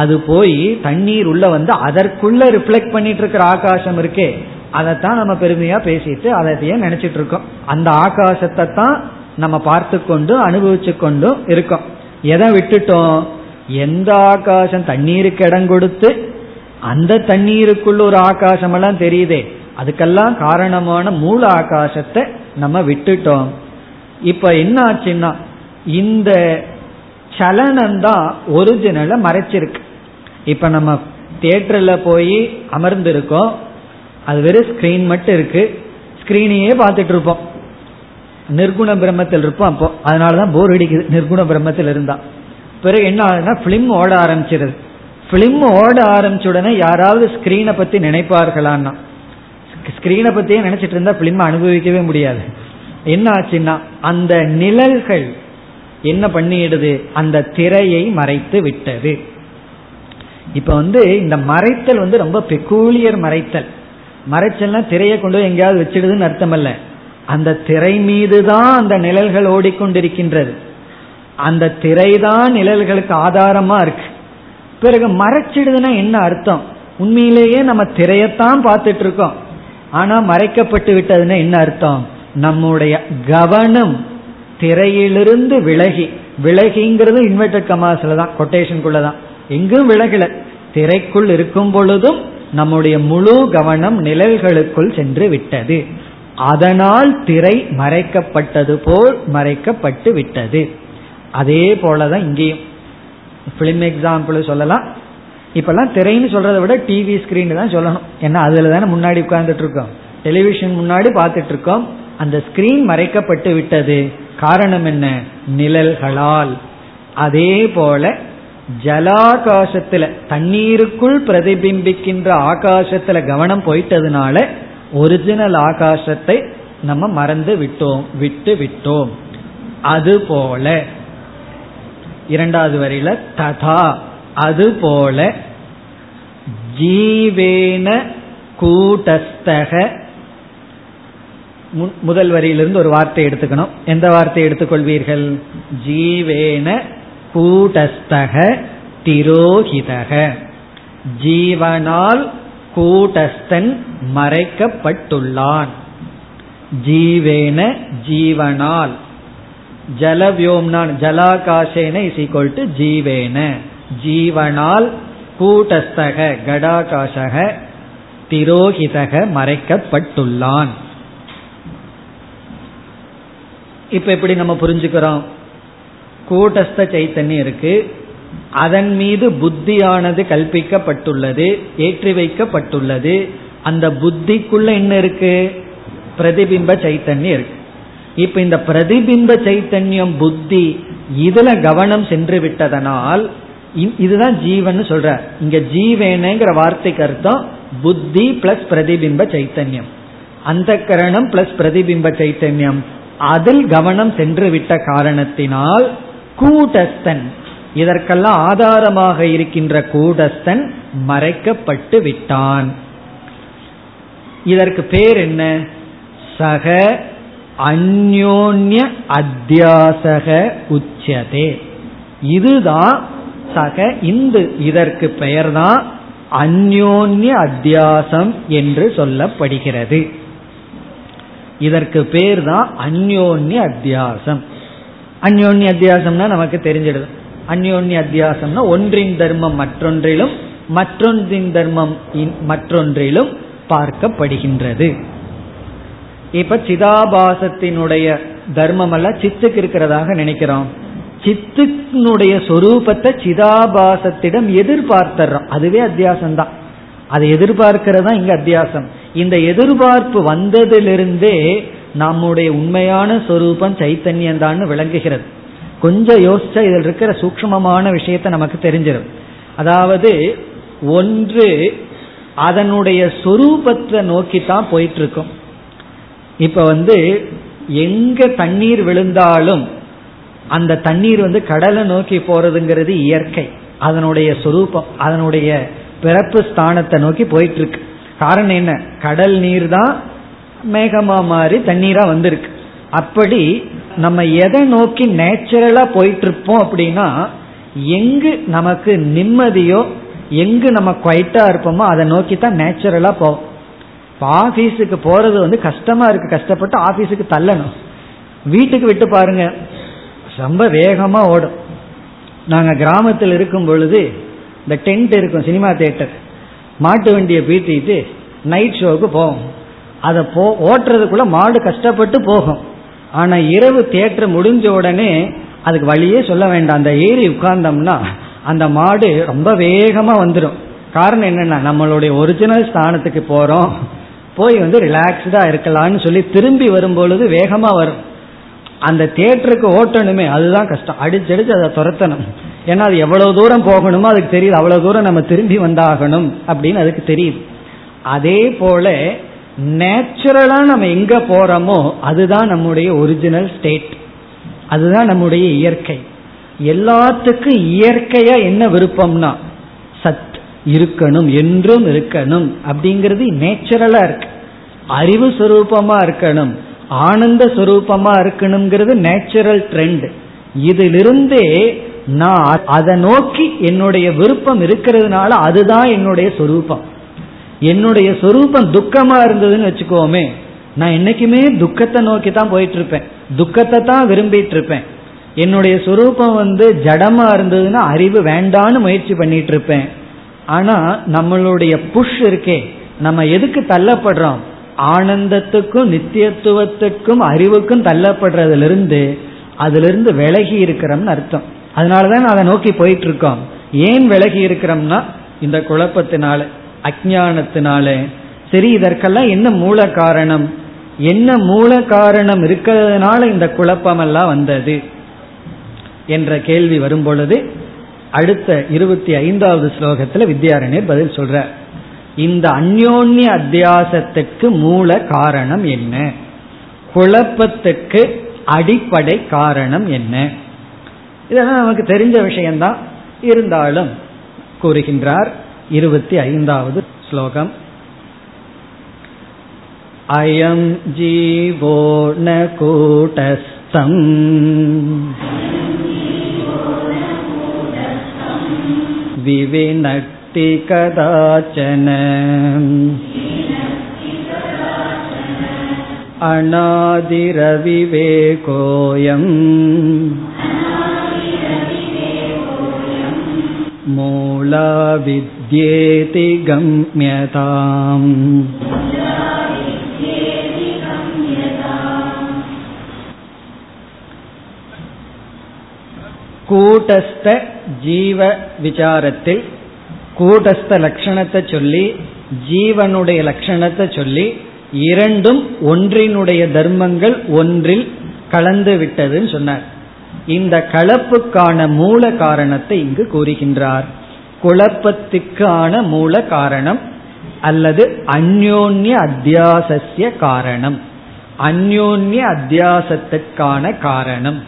அது போய் தண்ணீர் உள்ள வந்து அதற்குள்ள ரிஃப்ளெக்ட் பண்ணிட்டு இருக்கிற ஆகாசம் இருக்கே அதைத்தான் நம்ம பெருமையா பேசிட்டு அதையே நினைச்சிட்டு இருக்கோம். அந்த ஆகாசத்தை தான் நம்ம பார்த்து கொண்டும் அனுபவிச்சு கொண்டும் இருக்கோம். எதை விட்டுட்டோம்? எந்த ஆகாசம்? தண்ணீருக்கு இடம் கொடுத்து அந்த தண்ணீருக்குள்ள ஒரு ஆகாசம் எல்லாம் தெரியுதே. அதுக்கெல்லாம் காரணமான மூல ஆகாசத்தை நம்ம விட்டுட்டோம். இப்ப என்ன ஆச்சுன்னா இந்த சலனம் தான் ஒரிஜினலை மறைச்சிருக்கு. இப்ப நம்ம தியேட்டர்ல போய் அமர்ந்திருக்கோம். அது வெறும் ஸ்கிரீன் மட்டும் இருக்கு. ஸ்கிரீனையே பார்த்துட்டு இருப்போம். நிர்குண பிரம்மத்தில் இருப்போம் அப்போ. அதனாலதான் போர் அடிக்குது. நிர்குண பிரம்மத்தில் இருந்தா. பிறகு என்ன ஆகுதுன்னா பிலிம் ஓட ஆரம்பிச்சிருது. பிலிம் ஓட ஆரம்பிச்ச உடனே யாராவது ஸ்கிரீனை பத்தி நினைப்பார்களான்னா? ஸ்கிரீனை பத்தியே நினைச்சிட்டு இருந்தா பிலிம் அனுபவிக்கவே முடியாது. என்ன ஆச்சுன்னா அந்த நிழல்கள் என்ன பண்ணிடுது? அந்த திரையை மறைத்து விட்டது. இப்ப வந்து இந்த மறைத்தல் வந்து ரொம்ப பெக்கூலியர் மறைத்தல். மறைச்சல்னா திரையை கொண்டு போய் எங்கேயாவது வச்சிடுதுன்னு அர்த்தம் அல்ல. அந்த திரை மீது தான் அந்த நிழல்கள் ஓடிக்கொண்டிருக்கின்றது. அந்த திரை தான் நிழல்களுக்கு ஆதாரமா இருக்கு. பிறகு மறைச்சிடுதுன்னா என்ன அர்த்தம்? உண்மையிலேயே நம்ம திரையத்தான் பார்த்துட்டு இருக்கோம் ஆனா மறைக்கப்பட்டு விட்டதுன்னா என்ன அர்த்தம்? நம்முடைய கவனம் திரையிலிருந்து விலகி விலகிங்கிறது இன்வெர்டட் கமாஸ்ல தான் கொட்டேஷனுக்குள்ள தான். எங்கும் விலகல. திரைக்குள் இருக்கும் பொழுதும் நம்முடைய முழு கவனம் நிழல்களுக்குள் சென்று விட்டது. அதனால் திரை மறைக்கப்பட்டது போல் மறைக்கப்பட்டு விட்டது. அதே போலதான் இங்கேயும். பிலிம் எக்ஸாம்பிள் சொல்லலாம். இப்பெல்லாம் திரைன்னு சொல்றதை விட டிவி ஸ்கிரீன் தான் சொல்லணும். ஏன்னா அதுல தானே முன்னாடி உட்கார்ந்துட்டு இருக்கோம். டெலிவிஷன் முன்னாடி பார்த்துட்டு இருக்கோம். அந்த ஸ்கிரீன் மறைக்கப்பட்டு விட்டது. காரணம் என்ன? நிழல்களால். அதே போல ஜலாகாசத்துல தண்ணீருக்குள் பிரதிபிம்பிக்கின்ற ஆகாசத்துல கவனம் போயிட்டதுனால ஒரிஜினல் ஆகாசத்தை நம்ம மறந்து விட்டோம் விட்டு விட்டோம். அதுபோல இரண்டாவது வரியில ததா. அதுபோல ஜீவேன கூட்டஸ்தக. முதல் வரியிலிருந்து ஒரு வார்த்தை எடுத்துக்கணும். எந்த வார்த்தை எடுத்துக்கொள்வீர்கள்? ஜீவேன கூட்டஸ்தக திரோகிதக. ஜீவனால் கூட்டஸ்தன் மறைக்கப்பட்டுள்ளான். ஜீவேன ஜீவனால். ஜலவியோம்னான் ஜலாகாசேன இஸ் ஈக்வல் டு ஜீவேன. ஜீவனால் கூட்டஸ்தக கடாகாசக திரோகிதக மறைக்கப்பட்டுள்ளான். இப்ப எப்படி நம்ம புரிஞ்சுக்கிறோம்? கூட்டஸ்த சைத்தன்யம் இருக்கு. அதன் மீது புத்தியானது கல்பிக்கப்பட்டுள்ளது ஏற்றி வைக்கப்பட்டுள்ளது அந்த புத்திக்குள்ள என்ன இருக்கு? பிரதிபிம்ப சைத்தன்யம் இருக்கு. இப்ப இந்த பிரதிபிம்ப சைத்தன்யம் புத்தி இதுல கவனம் சென்று விட்டதனால் இதுதான் ஜீவன் சொல்ற. இங்க ஜீவேனங்கிற வார்த்தைக்கு அர்த்தம் புத்தி பிளஸ் பிரதிபிம்ப சைத்தன்யம். அந்த கரணம் பிளஸ் பிரதிபிம்ப சைத்தன்யம். அதில் கவனம் சென்று விட்ட காரணத்தினால் கூட்டஸ்தன் இதற்கெல்லாம் ஆதாரமாக இருக்கின்ற கூடஸ்தன் மறைக்கப்பட்டு விட்டான். இதற்கு பேர் என்ன? சக அந்யோன்ய அத்தியாசக உச்சதே. இதுதான் சக இந்து. இதற்கு பெயர்தான் அந்யோன்ய அத்தியாசம் என்று சொல்லப்படுகிறது. இதற்கு பேர் தான் அந்யோன்ய அத்தியாசம். அந்யோன்ய அத்தியாசம்னா நமக்கு தெரிஞ்சிடுது. அந்யோன்ய அத்தியாசம்னா ஒன்றின் தர்மம் மற்றொன்றிலும் மற்றொன்றின் தர்மம் மற்றொன்றிலும் பார்க்கப்படுகின்றது. இப்ப சிதாபாசத்தினுடைய தர்மம் அல்ல சித்துக்கு இருக்கிறதாக நினைக்கிறோம். சித்துனுடைய சொரூபத்தை சிதாபாசத்திடம் எதிர்பார்த்தர்றோம். அதுவே அத்தியாசம் தான் அதை எதிர்பார்க்கிறதா இங்க அத்தியாசம். இந்த எதிர்பார்ப்பு வந்ததிலிருந்தே நம்முடைய உண்மையான சொரூபம் சைத்தன்யம் தான் விளங்குகிறது. கொஞ்சம் யோசிச்சா இதில் இருக்கிற சூக்மமான விஷயத்தை நமக்கு தெரிஞ்சிடும் அதாவது ஒன்று அதனுடைய சொரூபத்தை நோக்கி தான் போயிட்டு இருக்கும் இப்ப வந்து எங்க தண்ணீர் விழுந்தாலும் அந்த தண்ணீர் வந்து கடலை நோக்கி போறதுங்கிறது இயற்கை. அதனுடைய சொரூபம் அதனுடைய பிறப்பு ஸ்தானத்தை நோக்கி போயிட்டு இருக்கு காரணம் என்ன? கடல் நீர் தான் மேகமா மாறி தண்ணீரா வந்திருக்கு. அப்படி நம்ம எதை நோக்கி நேச்சுரலா போயிட்டு இருப்போம் அப்படின்னா எங்கு நமக்கு நிம்மதியோ எங்கு நம்ம குவைட்டா இருப்போமோ அதை நோக்கி தான் நேச்சுரலா போவோம். இப்போ ஆஃபீஸுக்கு போறது வந்து கஷ்டமா இருக்கு கஷ்டப்பட்டு ஆஃபீஸுக்கு தள்ளணும். வீட்டுக்கு விட்டு பாருங்க. ரொம்ப வேகமா ஓடும். நாங்க கிராமத்தில் இருக்கும் பொழுது இந்த டென்ட் இருக்கும் சினிமா தேட்டர் மாட்டு வண்டியை பீட்டிட்டு நைட் ஷோவுக்கு போவோம். அதை போ ஓட்டுறதுக்குள்ள மாடு கஷ்டப்பட்டு போகும். ஆனா இரவு தேட்டர் முடிஞ்ச உடனே அதுக்கு வழியே சொல்ல வேண்டாம். அந்த ஏறி உட்கார்ந்தோம்னா அந்த மாடு ரொம்ப வேகமா வந்துடும் காரணம் என்னன்னா நம்மளுடைய ஒரிஜினல் ஸ்தானத்துக்கு போறோம். போய் வந்து ரிலாக்ஸ்டா இருக்கலாம்னு சொல்லி திரும்பி வரும்பொழுது வேகமா வரும். அந்த தேட்டருக்கு ஓட்டணுமே அதுதான் கஷ்டம். அடிச்சடிச்சு அதை துரத்தணும். ஏன்னா அது எவ்வளவு தூரம் போகணுமோ அதுக்கு தெரியுது. அவ்வளவு தூரம் நம்ம திரும்பி வந்தாகணும் அப்படின்னு அதுக்கு தெரியுது. அதே போல நேச்சுரலா நம்ம எங்க போறோமோ அதுதான் நம்முடைய ஒரிஜினல் ஸ்டேட் அதுதான் நம்முடைய இயற்கை. எல்லாத்துக்கும் இயற்கையா என்ன விருப்பம்னா சத் இருக்கணும் என்றும் இருக்கணும் அப்படிங்கிறது நேச்சுரலா இருக்கு. அறிவு சுரூபமா இருக்கணும் ஆனந்த சுரூபமா இருக்கணுங்கிறது நேச்சுரல் ட்ரெண்ட் இதிலிருந்தே நான் அதை நோக்கி என்னுடைய விருப்பம் இருக்கிறதுனால அதுதான் என்னுடைய சொரூபம். என்னுடைய சொரூபம் துக்கமா இருந்ததுன்னு வச்சுக்கோமே நான் என்னைக்குமே துக்கத்தை நோக்கி தான் போயிட்டு இருப்பேன் துக்கத்தை தான் விரும்பிட்டு இருப்பேன் என்னுடைய சொரூபம் வந்து ஜடமா இருந்ததுன்னா அறிவு வேண்டான்னு முயற்சி பண்ணிட்டு இருப்பேன் ஆனா நம்மளுடைய புஷ் இருக்கே நம்ம எதுக்கு தள்ளப்படுறோம்? ஆனந்தத்துக்கும் நித்தியத்துவத்துக்கும் அறிவுக்கும் தள்ளப்படுறதுல அதுல இருந்து விலகி இருக்கிறோம்னு அர்த்தம். அதனாலதான் அதை நோக்கி போயிட்டு இருக்கோம் ஏன் விலகி இருக்கிறோம்னா இந்த குழப்பத்தினால. அஜானத்தினால சரி இதற்கெல்லாம் என்ன மூல காரணம்? என்ன மூல காரணம் இருக்கிறதுனால இந்த குழப்பம் எல்லாம் வந்தது? என்ற கேள்வி வரும் பொழுது அடுத்த இருபத்தி ஐந்தாவது ஸ்லோகத்தில் வித்யாரண்யர் பதில் சொல்றார். இந்த அந்யோன்ய அத்தியாசத்துக்கு மூல காரணம் என்ன? குழப்பத்துக்கு அடிப்படை காரணம் என்ன? இதெல்லாம் நமக்கு தெரிஞ்ச விஷயம்தான். இருந்தாலும் கூறுகின்றார் இருபத்தி ஐந்தாவது ஸ்லோகம் அயம் ஜீவோ ந கூட்டஸ்தம் विविनक्ति कदाचन अनादिरविवेकोऽयम् मूला विद्येति गम्यताम् கூட்டஸ்த ஜீவ விசாரத்தில் கூட்டஸ்த லட்சணத்தை சொல்லி ஜீவனுடைய லட்சணத்தை சொல்லி இரண்டும் ஒன்றினுடைய தர்மங்கள் ஒன்றில் கலந்து விட்டதுன்னு சொன்னார் இந்த கலப்புக்கான மூல காரணத்தை இங்கு கூறுகின்றார். குழப்பத்துக்கான மூல காரணம் அல்லது அந்யோன்ய அத்தியாசசிய காரணம். அந்யோன்ய அத்தியாசத்துக்கான காரணம்.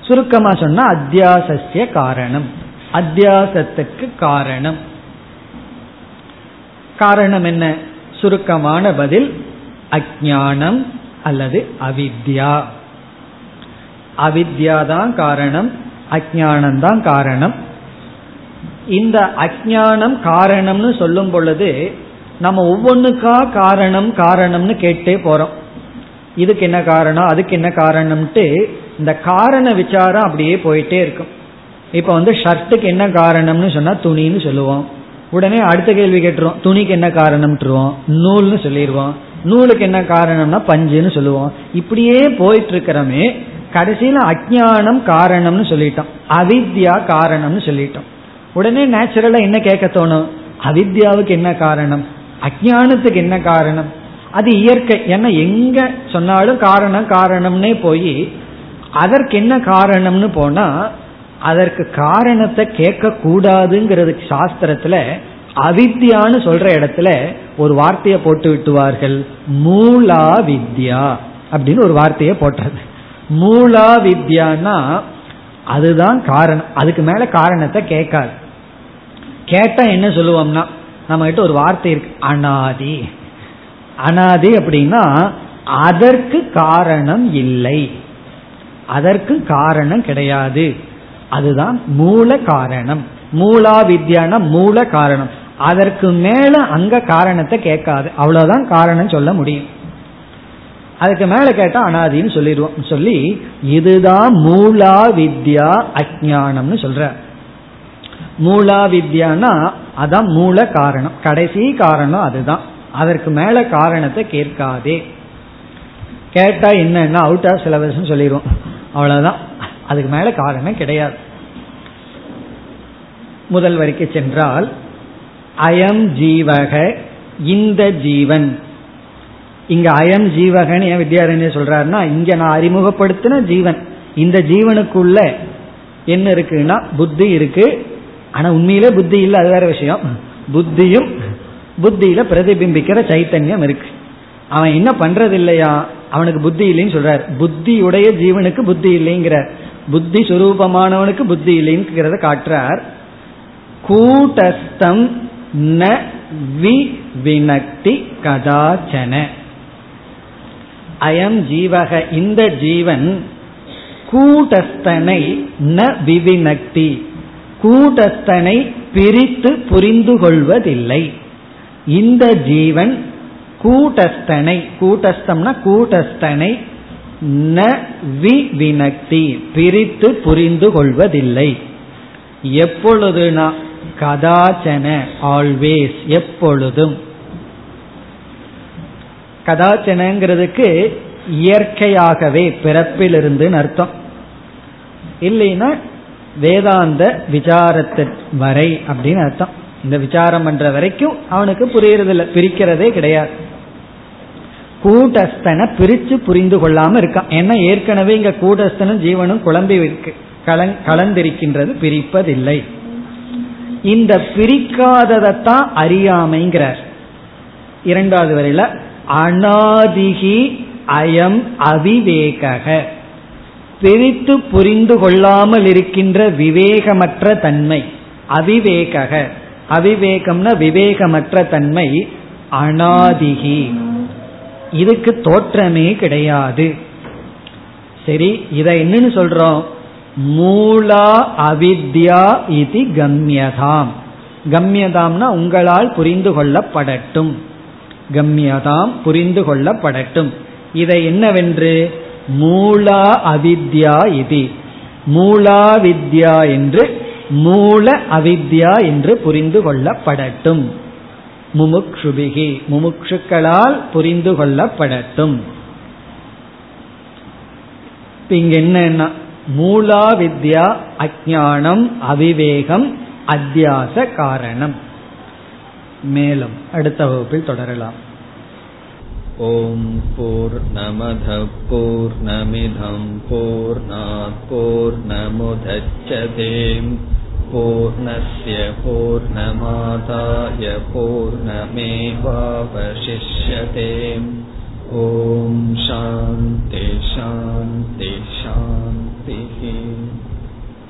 சுருக்கமா சொன்னா அத்தியாசசிய காரணம். அத்தியாசத்துக்கு காரணம். காரணம் என்ன? சுருக்கமான பதில் அஜானம் அல்லது அவித்யா. அவித்யா தான் காரணம் அஜானந்தான் காரணம். இந்த அஜானம் காரணம்னு சொல்லும் பொழுது நம்ம ஒவ்வொன்றுக்கா காரணம் காரணம்னு கேட்டே போறோம். இதுக்கு என்ன காரணம் அதுக்கு என்ன காரணம்ட்டு இந்த காரண விசாரம் அப்படியே போயிட்டே இருக்கும். இப்ப வந்து ஷர்ட்டுக்கு என்ன காரணம்னு சொன்னா துணின்னு சொல்லுவோம். உடனே அடுத்த கேள்வி கேட்டுருவோம் துணிக்கு என்ன காரணம்ட்டுருவோம் நூல்னு சொல்லிடுவோம் நூலுக்கு என்ன காரணம்னா பஞ்சுன்னு சொல்லுவோம். இப்படியே போயிட்டு இருக்கிறோமே கடைசியில அஜானம் காரணம்னு சொல்லிட்டோம். அவித்யா காரணம்னு சொல்லிட்டோம். உடனே நேச்சுரலா என்ன கேட்க தோணும்? அவித்யாவுக்கு என்ன காரணம்? அஜானத்துக்கு என்ன காரணம்? அது இயற்கை. ஏன்னா எங்க சொன்னாலும் காரணம் காரணம்னே போய் அதற்கு என்ன காரணம்னு போனா அதற்கு காரணத்தை கேட்க கூடாதுங்கிறது சாஸ்திரத்துல அவித்யான்னு சொல்ற இடத்துல ஒரு வார்த்தையை போட்டு விட்டுவார்கள். மூலா வித்யா அப்படின்னு ஒரு வார்த்தையை போட்டது மூலா வித்யான்னா அதுதான் காரணம். அதுக்கு மேல காரணத்தை கேட்காது. கேட்டா என்ன சொல்லுவோம்னா நம்ம கிட்ட ஒரு வார்த்தை இருக்கு அனாதி. அனாதி அப்படின்னா அதற்கு காரணம் இல்லை. அதற்கு காரணம் கிடையாது. அதுதான் மூல காரணம். மூலா வித்யான மூல காரணம். அதற்கு மேல அங்க காரணத்தை கேட்காது. அவ்வளவுதான் காரணம் சொல்ல முடியும். அதுக்கு மேல கேட்டா அனாதின்னு சொல்லிடுவோம் சொல்லி இதுதான் மூலா வித்யா அஜானம்னு சொல்ற. மூலா வித்யானா அதான் மூல காரணம். கடைசி காரணம் அதுதான். அதற்கு மேல காரணத்தை கேட்காதே. கேட்டா என்னன்னா அவுட் ஆஃப் சிலபஸ் சொல்லிடுவோம். அவ்வளவுதான். அதுக்கு மேல காரணம் கிடையாது. முதல் வரைக்கு சென்றால் அயம் ஜீவக இந்த ஜீவன். இங்க அயம் ஜீவகன் ஏன் வித்யாரண்யர் சொல்றாருன்னா இங்க நான் அறிமுகப்படுத்தின ஜீவன். இந்த ஜீவனுக்குள்ள என்ன இருக்குன்னா புத்தி இருக்கு. ஆனா உண்மையிலே புத்தி இல்லை அது வேற விஷயம். புத்தியும் புத்தியில பிரதிபிம்பிக்கிற சைத்தன்யம் இருக்கு. அவன் என்ன பண்றது இல்லையா அவனுக்கு புத்தி இல்லைன்னு சொல்றார். புத்தியுடைய ஜீவனுக்கு புத்தி இல்லைங்கிறார். புத்தி சுரூபமானவனுக்கு புத்தி இல்லைங்கிறத காட்டுறார். கூட்டஸ்தம் ந வி வினக்தி கதாச்சன. அயம் ஜீவக இந்த ஜீவன் கூட்டஸ்தனை ந விவினக்தி கூட்டஸ்தனை பிரித்து புரிந்து கொள்வதில்லை. இந்த ஜீவன் கூட்டஸ்தனை கூட்டஸ்தம்னா கூட்டஸ்தனை ந விவினக்தி பிரித்து புரிந்து கொள்வதில்லை. எப்பொழுதுனா கதாச்சன ஆல்வேஸ் எப்பொழுதும். கதாச்சனங்கிறதுக்கு இயற்கையாகவே பிறப்பிலிருந்து அர்த்தம். இல்லைன்னா வேதாந்த விசாரத்து வரை அப்படின்னு அர்த்தம். இந்த விசாரம் பண்ற வரைக்கும் அவனுக்கு புரியறதில்ல பிரிக்கிறதே கிடையாது. கூட்டஸ்தனை பிரிச்சு புரிந்து கொள்ளாம இருக்கான். ஏன்னா ஏற்கனவே இங்க கூட்டஸ்தனும் ஜீவனும் குழம்பி இருக்கு. கலந்திருக்கின்றது பிரிப்பதில்லை. இந்த பிரிக்காததைத்தான் அறியாமைங்கிறார். இரண்டாவது வரையில அனாதிகி அயம் அவிவேக பிரித்து புரிந்து கொள்ளாமல் இருக்கின்ற விவேகமற்ற தன்மை அவிவேக அவிவேகம்னா விவேகமற்ற தன்மை அனாதிகி. இதுக்கு தோற்றமே கிடையாது. சரி இதை என்னன்னு சொல்றோம்? மூலா அவித்யா இது கம்யதாம். கம்யதாம்னா உங்களால் புரிந்து கொள்ளப்படட்டும். கம்யதாம் புரிந்து கொள்ளப்படட்டும். இதை என்னவென்று? மூலா அவித்யா இது. மூலா வித்யா என்று மூல அவித்யா என்று புரிந்து கொள்ளப்படட்டும். முமுக்ஷுபிகி. முமுக்ஷுக்களால் புரிந்து கொள்ளப்படட்டும். இங்க என்ன மூலா வித்யா அஜானம் அவிவேகம் அத்தியாச காரணம். மேலும் அடுத்த வகுப்பில் தொடரலாம். ஓம் போர் நமத போர் நமிதம் போர் போர் நமுதச்சதேம் பூர்ணய பூர்ணமாதாய பூர்ணமேவாவசிஷ்யதேம். ஓம் சாந்தி ஷாந்தி ஷாந்தி